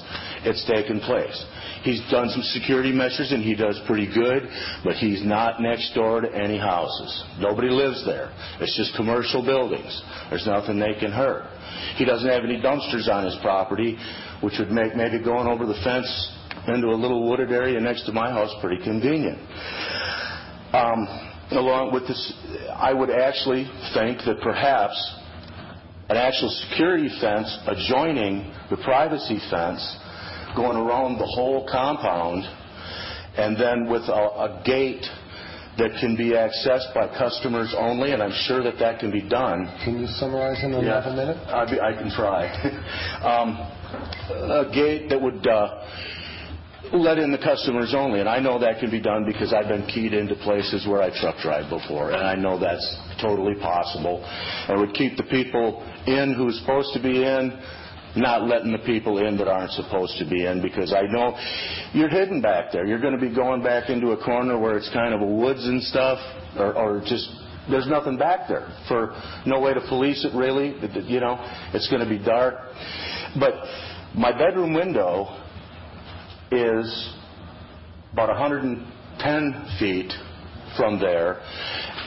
it's taken place. He's done some security measures and he does pretty good, but he's not next door to any houses. Nobody lives there. It's just commercial buildings. There's nothing they can hurt. He doesn't have any dumpsters on his property, which would make maybe going over the fence into a little wooded area next to my house pretty convenient. Um, along with this, I would actually think that perhaps an actual security fence adjoining the privacy fence going around the whole compound, and then with a, a gate that can be accessed by customers only, and I'm sure that that can be done. Can you summarize in yeah, a minute? I, I can try. um, a gate that would uh, let in the customers only, and I know that can be done because I've been keyed into places where I truck drive before, and I know that's totally possible. And would keep the people in who's supposed to be in, not letting the people in that aren't supposed to be in because I know you're hidden back there. You're going to be going back into a corner where it's kind of a woods and stuff, or, or just there's nothing back there for no way to police it really. You know, it's going to be dark. But my bedroom window is about 110 feet from there,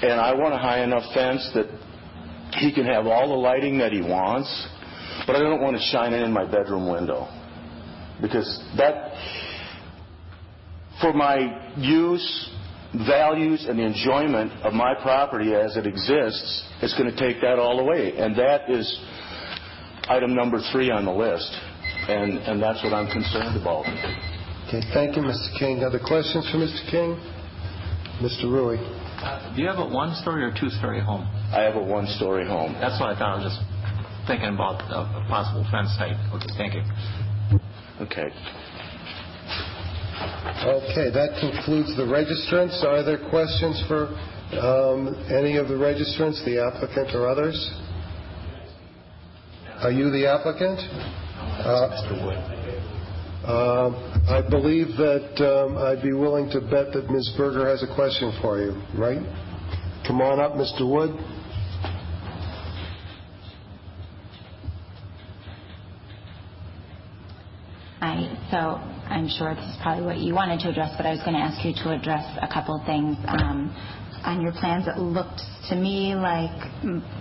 and I want a high enough fence that he can have all the lighting that he wants but I don't want to shine it in my bedroom window because that, for my use, values, and the enjoyment of my property as it exists, it's going to take that all away. And that is item number three on the list. And, and that's what I'm concerned about. Okay, thank you, Mr. King. Other questions for Mr. King? Mr. Rewey. Uh, do you have a one-story or two-story home? I have a one-story home. That's what I thought. I was just thinking about a possible fence site. Okay, thank you. Okay. Okay, that concludes the registrants. Are there questions for um, any of the registrants, the applicant or others? Are you the applicant? Uh, uh, I believe that um, I'd be willing to bet that Ms. Berger has a question for you, right? Come on up, Mr. Wood. I, so I'm sure this is probably what you wanted to address, but I was going to ask you to address a couple things. On your plans, it looks to me like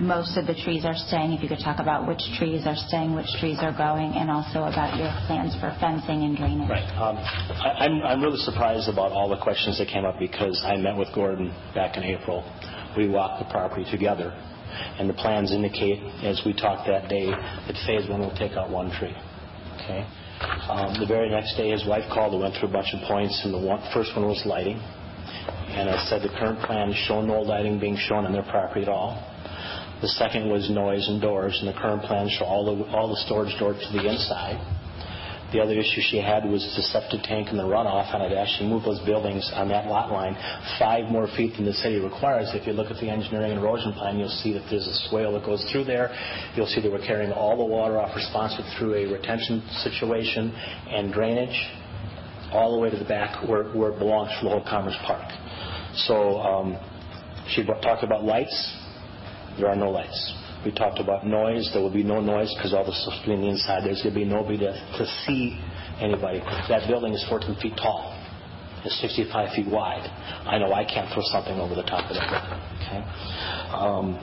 most of the trees are staying. If you could talk about which trees are staying, which trees are going, and also about your plans for fencing and drainage. Right. Um, I, I'm, I'm really surprised about all the questions that came up because I met with Gordon back in April We walked the property together, and the plans indicate, as we talked that day, that phase one will take out one tree. Okay? Um, The very next day, his wife called and went through a bunch of points, and the one- first one was lighting. And I said the current plan show no lighting being shown on their property at all. The second was noise and doors, and the current plans show all the, all the storage doors to the inside. The other issue she had was the septic tank and the runoff, and I'd actually moved those buildings on that lot line five more feet than the city requires. If you look at the engineering and erosion plan, you'll see that there's a swale that goes through there. You'll see that we're carrying all the water off responsive through a retention situation and drainage all the way to the back where, where it belongs for the whole Commerce Park. So um, she talked about lights. There are no lights. We talked about noise. There will be no noise because all the stuff's on the inside. There's going to be nobody to, see anybody. That building is 14 feet tall. It's 65 feet wide. I know I can't throw something over the top of that. Okay? Um,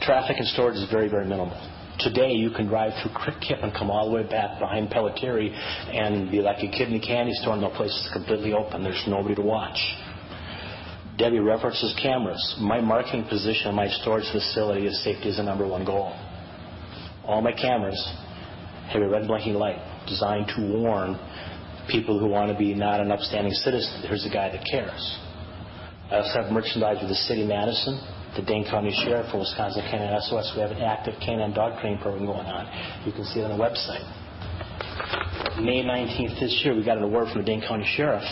traffic and storage is very, very minimal. Today, you can drive through Kip and come all the way back behind Pellitteri and be like a kid in a candy store, and the place is completely open. There's nobody to watch. Debbie references cameras. My marketing position in my storage facility is safety is the number one goal. All my cameras have a red blinking light designed to warn people who want to be not an upstanding citizen. Here's a guy that cares. I also have merchandise with the city of Madison, the Dane County Sheriff, and Wisconsin Canine SOS. We have an active canine dog training program going on. You can see it on the website. May 19th this year, we got an award from the Dane County Sheriff,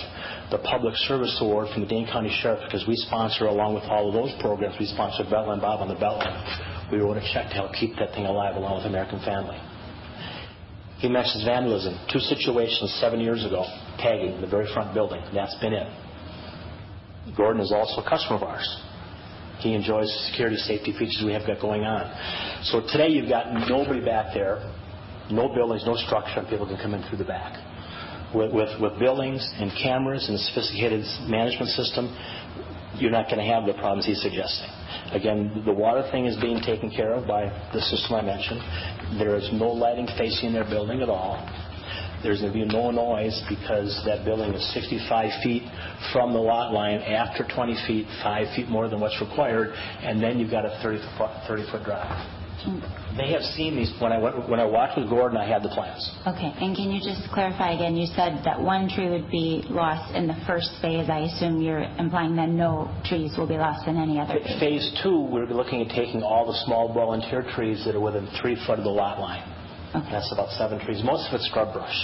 the Public Service Award from the Dane County Sheriff, because we sponsor, along with all of those programs, we sponsor Beltline Bob on the Beltline. We wrote a check to help keep that thing alive along with American Family. He mentions vandalism. Two situations seven years ago, tagging the very front building. That's been it. Gordon is also a customer of ours. He enjoys the security safety features we have got going on. So today you've got nobody back there, no buildings, no structure, and people can come in through the back. With, with, with buildings and cameras and a sophisticated management system, you're not going to have the problems he's suggesting. Again, the water thing is being taken care of by the system I mentioned. There is no lighting facing their building at all. There's going to be no noise because that building is 65 feet from the lot line after 20 feet, 5 feet more than what's required, and then you've got a 30 foot, 30 foot drive. They have seen these. When I, went, when I walked with Gordon, I had the plans. Okay, and can you just clarify again? You said that one tree would be lost in the first phase. I assume you're implying that no trees will be lost in any other phase. Phase two, we're looking at taking all the small volunteer trees that are within three foot of the lot line. Okay. That's about seven trees. Most of it's scrub brush.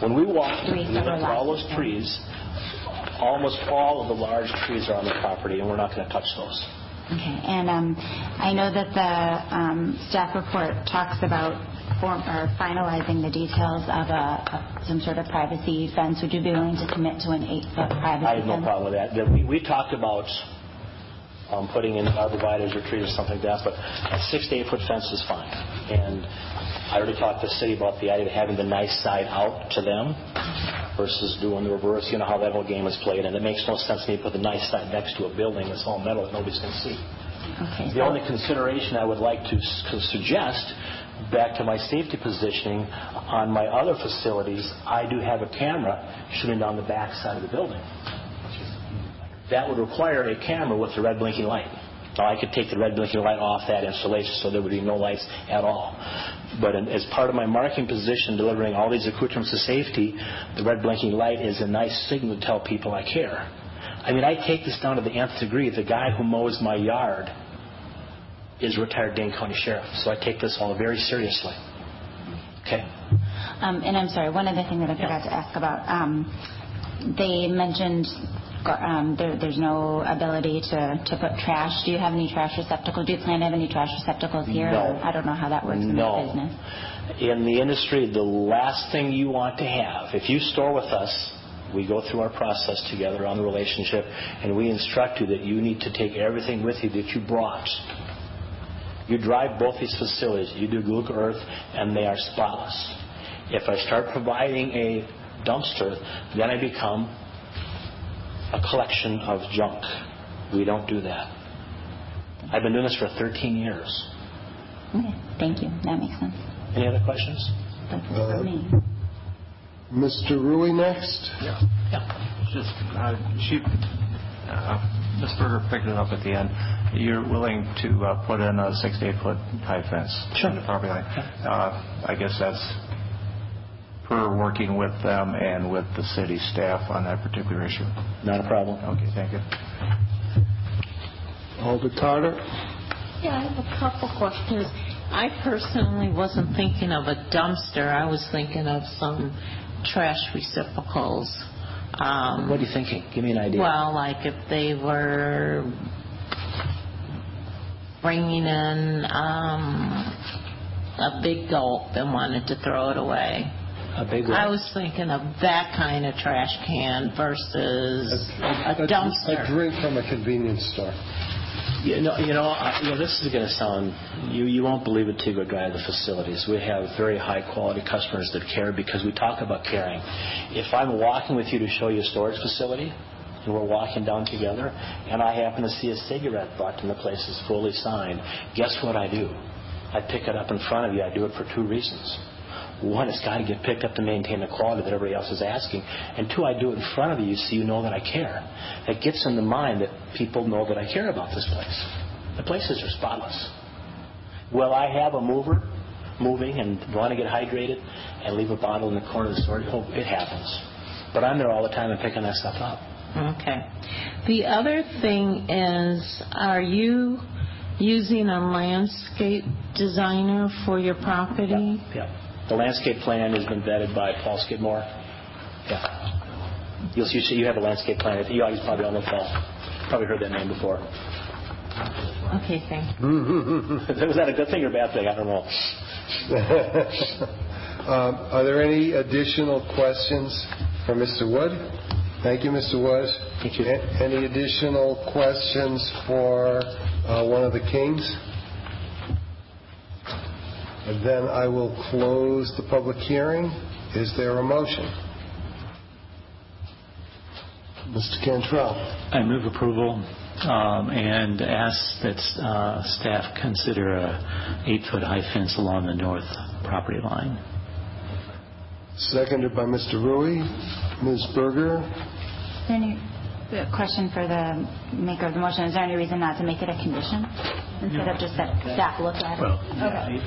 When we walked, we looked at all those trees. Almost all of the large trees are on the property, and we're not going to touch those. Okay, and um, I know that the um, staff report talks about form, or finalizing the details of a, of some sort of privacy fence. Would you be willing to commit to an eight-foot privacy I have no fence? problem with that. That We, we talked about um, putting in arborvitaes or trees or something like that, but a six to eight foot fence is fine. And I already talked to the city about the idea of having the nice side out to them versus doing the reverse. You know how that whole game is played, and it makes no sense to me to put the nice side next to a building that's all metal that nobody's going to see. Okay, The only consideration I would like to suggest, back to my safety positioning, on my other facilities, I do have a camera shooting down the back side of the building. That would require a camera with a red blinking light. Now, I could take the red blinking light off that installation so there would be no lights at all. But in, as part of my marking position, delivering all these accoutrements of safety, the red blinking light is a nice signal to tell people I care. I mean, I take this down to the nth degree. The guy who mows my yard is retired Dane County Sheriff, so I take this all very seriously. Okay? Um, and I'm sorry, one other thing that I forgot to ask about. Um, they mentioned Um, there's no ability to, to put trash. Do you have any trash receptacles? Do you plan to have any trash receptacles here? No. I don't know how that works in No. the business. In the industry, the last thing you want to have, if you store with us, we go through our process together on the relationship, and we instruct you that you need to take everything with you that you brought. You drive both these facilities, you do Google Earth, and they are spotless. If I start providing a dumpster, then I become a collection of junk. We don't do that. I've been doing this for 13 years. Okay, thank you. That makes sense. Any other questions? That's it Uh, for me. Mr. Rewey next? Yeah. Yeah. Just, uh, she, uh, Ms. Berger picked it up at the end. You're willing to uh, put in a six to eight foot high fence Sure. on the property line. Uh, I guess that's per working with them and with the city staff on that particular issue. Not a problem. Okay, thank you. Alder Carter? Yeah, I have a couple questions. I personally wasn't thinking of a dumpster. I was thinking of some trash receptacles. Um, What are you thinking? Give me an idea. Well, like if they were bringing in um, a big gulp and wanted to throw it away. A big I was thinking of that kind of trash can versus a dumpster. A drink from a convenience store. You know, you know, I- you know this is going to sound, you, you won't believe it till you go drive the facilities. We have very high quality customers that care because we talk about caring. If I'm walking with you to show you a storage facility, and we're walking down together, and I happen to see a cigarette butt and the place is fully signed, guess what I do? I pick it up in front of you. I do it for two reasons. One, it's got to get picked up to maintain the quality that everybody else is asking. And two, I do it in front of you so you know that I care. That gets in the mind that people know that I care about this place. The places are spotless. Will I have a mover moving and want to get hydrated and leave a bottle in the corner of the store? Oh, it happens. But I'm there all the time and picking that stuff up. Okay. The other thing is, are you using a landscape designer for your property? Yeah. The landscape plan has been vetted by Paul Skidmore. Yeah. You'll see, you have a landscape plan. You guys probably all know Paul. Probably heard that name before. Okay, thank. Was that a good thing or a bad thing? I don't know. Um, Are there any additional questions for Mr. Wood? Thank you, Mr. Wood. Thank you. A- Any additional questions for uh, one of the kings? And Then I will close the public hearing. Is there a motion? Mr. Cantrell. I move approval um, and ask that uh, staff consider a eight-foot high fence along the north property line. Seconded by Mr. Rewey. Ms. Berger? Is any a question for the maker of the motion? Is there any reason not to make it a condition instead of just that staff look at it? Well, Okay.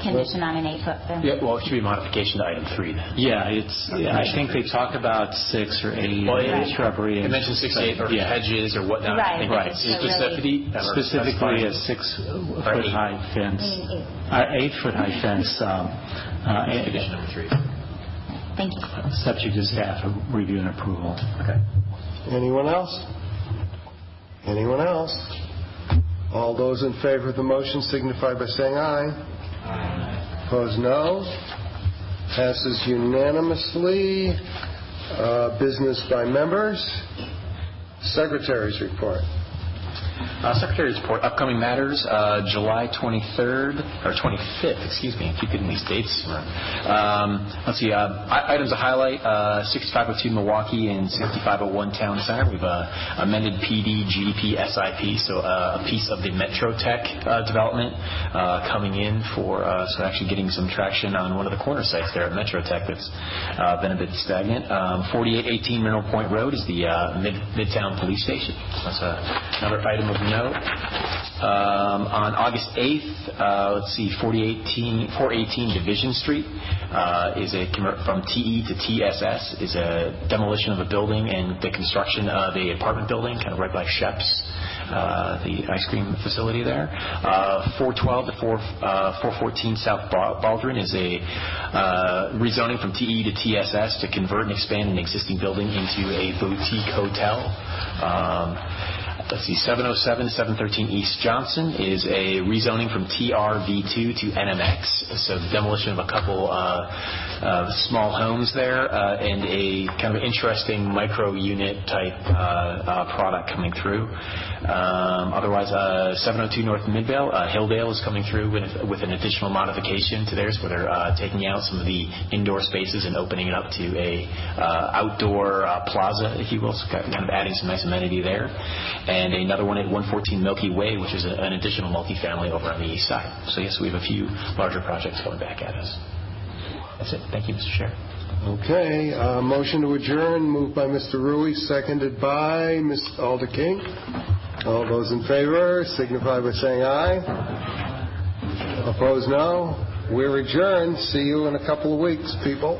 Condition on an eight-foot fence? Yeah, well, it should be a modification to item three then. Yeah, it's. yeah, I think they talk about six or eight Well, it- shrubbery. It and- mentions six, eight, or Yeah. hedges or whatnot. Right, And Right. it's a Specificity. or Specifically, a specifying- six-foot eight. high fence, Eight. uh, eight-foot high fence, um, uh, Condition number three. Thank you. subject to staff review and approval. Okay. Anyone else? Anyone else? All those in favor of the motion signify by saying aye. Aye. Opposed, no. Passes unanimously. Uh, Business by members. Secretary's report. Uh, Secretary's report, upcoming matters, uh, July 23rd, or 25th, excuse me, I keep getting these dates wrong. Um, let's see, uh, i- items to highlight, uh, 6502 Milwaukee and 6501 Town Center. We've uh, amended PD, GDP, SIP, so uh, a piece of the MetroTech uh, development uh, coming in for, uh, so actually getting some traction on one of the corner sites there at MetroTech that's uh, been a bit stagnant. Um, 4818 Mineral Point Road is the uh, mid- Midtown Police Station. That's uh, another item of note. Um, on August 8th, uh, let's see, 4018 418 Division Street uh, is a from TE to TSS is a demolition of a building and the construction of a apartment building, kind of right by Shep's, uh, the ice cream facility there. Uh, 412 to 4, uh, 414 South Baldwin is a rezoning from TE to TSS to convert and expand an existing building into a boutique hotel. Let's see, 707 713 East Johnson is a rezoning from TRV2 to NMX, so the demolition of a couple uh, uh, small homes there uh, and a kind of interesting micro unit type uh, uh, product coming through. Um, otherwise, uh, 702 North Midvale, Hilldale is coming through with, with an additional modification to theirs where they're taking out some of the indoor spaces and opening it up to a outdoor plaza, if you will, so kind of adding some nice amenity there. And another one at 114 Milky Way, which is a, an additional multifamily over on the east side. So yes, we have a few larger projects coming back at us. That's it. Thank you, Mr. Chair. Okay, uh, motion to adjourn, moved by Mr. Rewey, seconded by Ms. Alder King. All those in favor signify by saying aye. Opposed, no. We're adjourned. See you in a couple of weeks, people.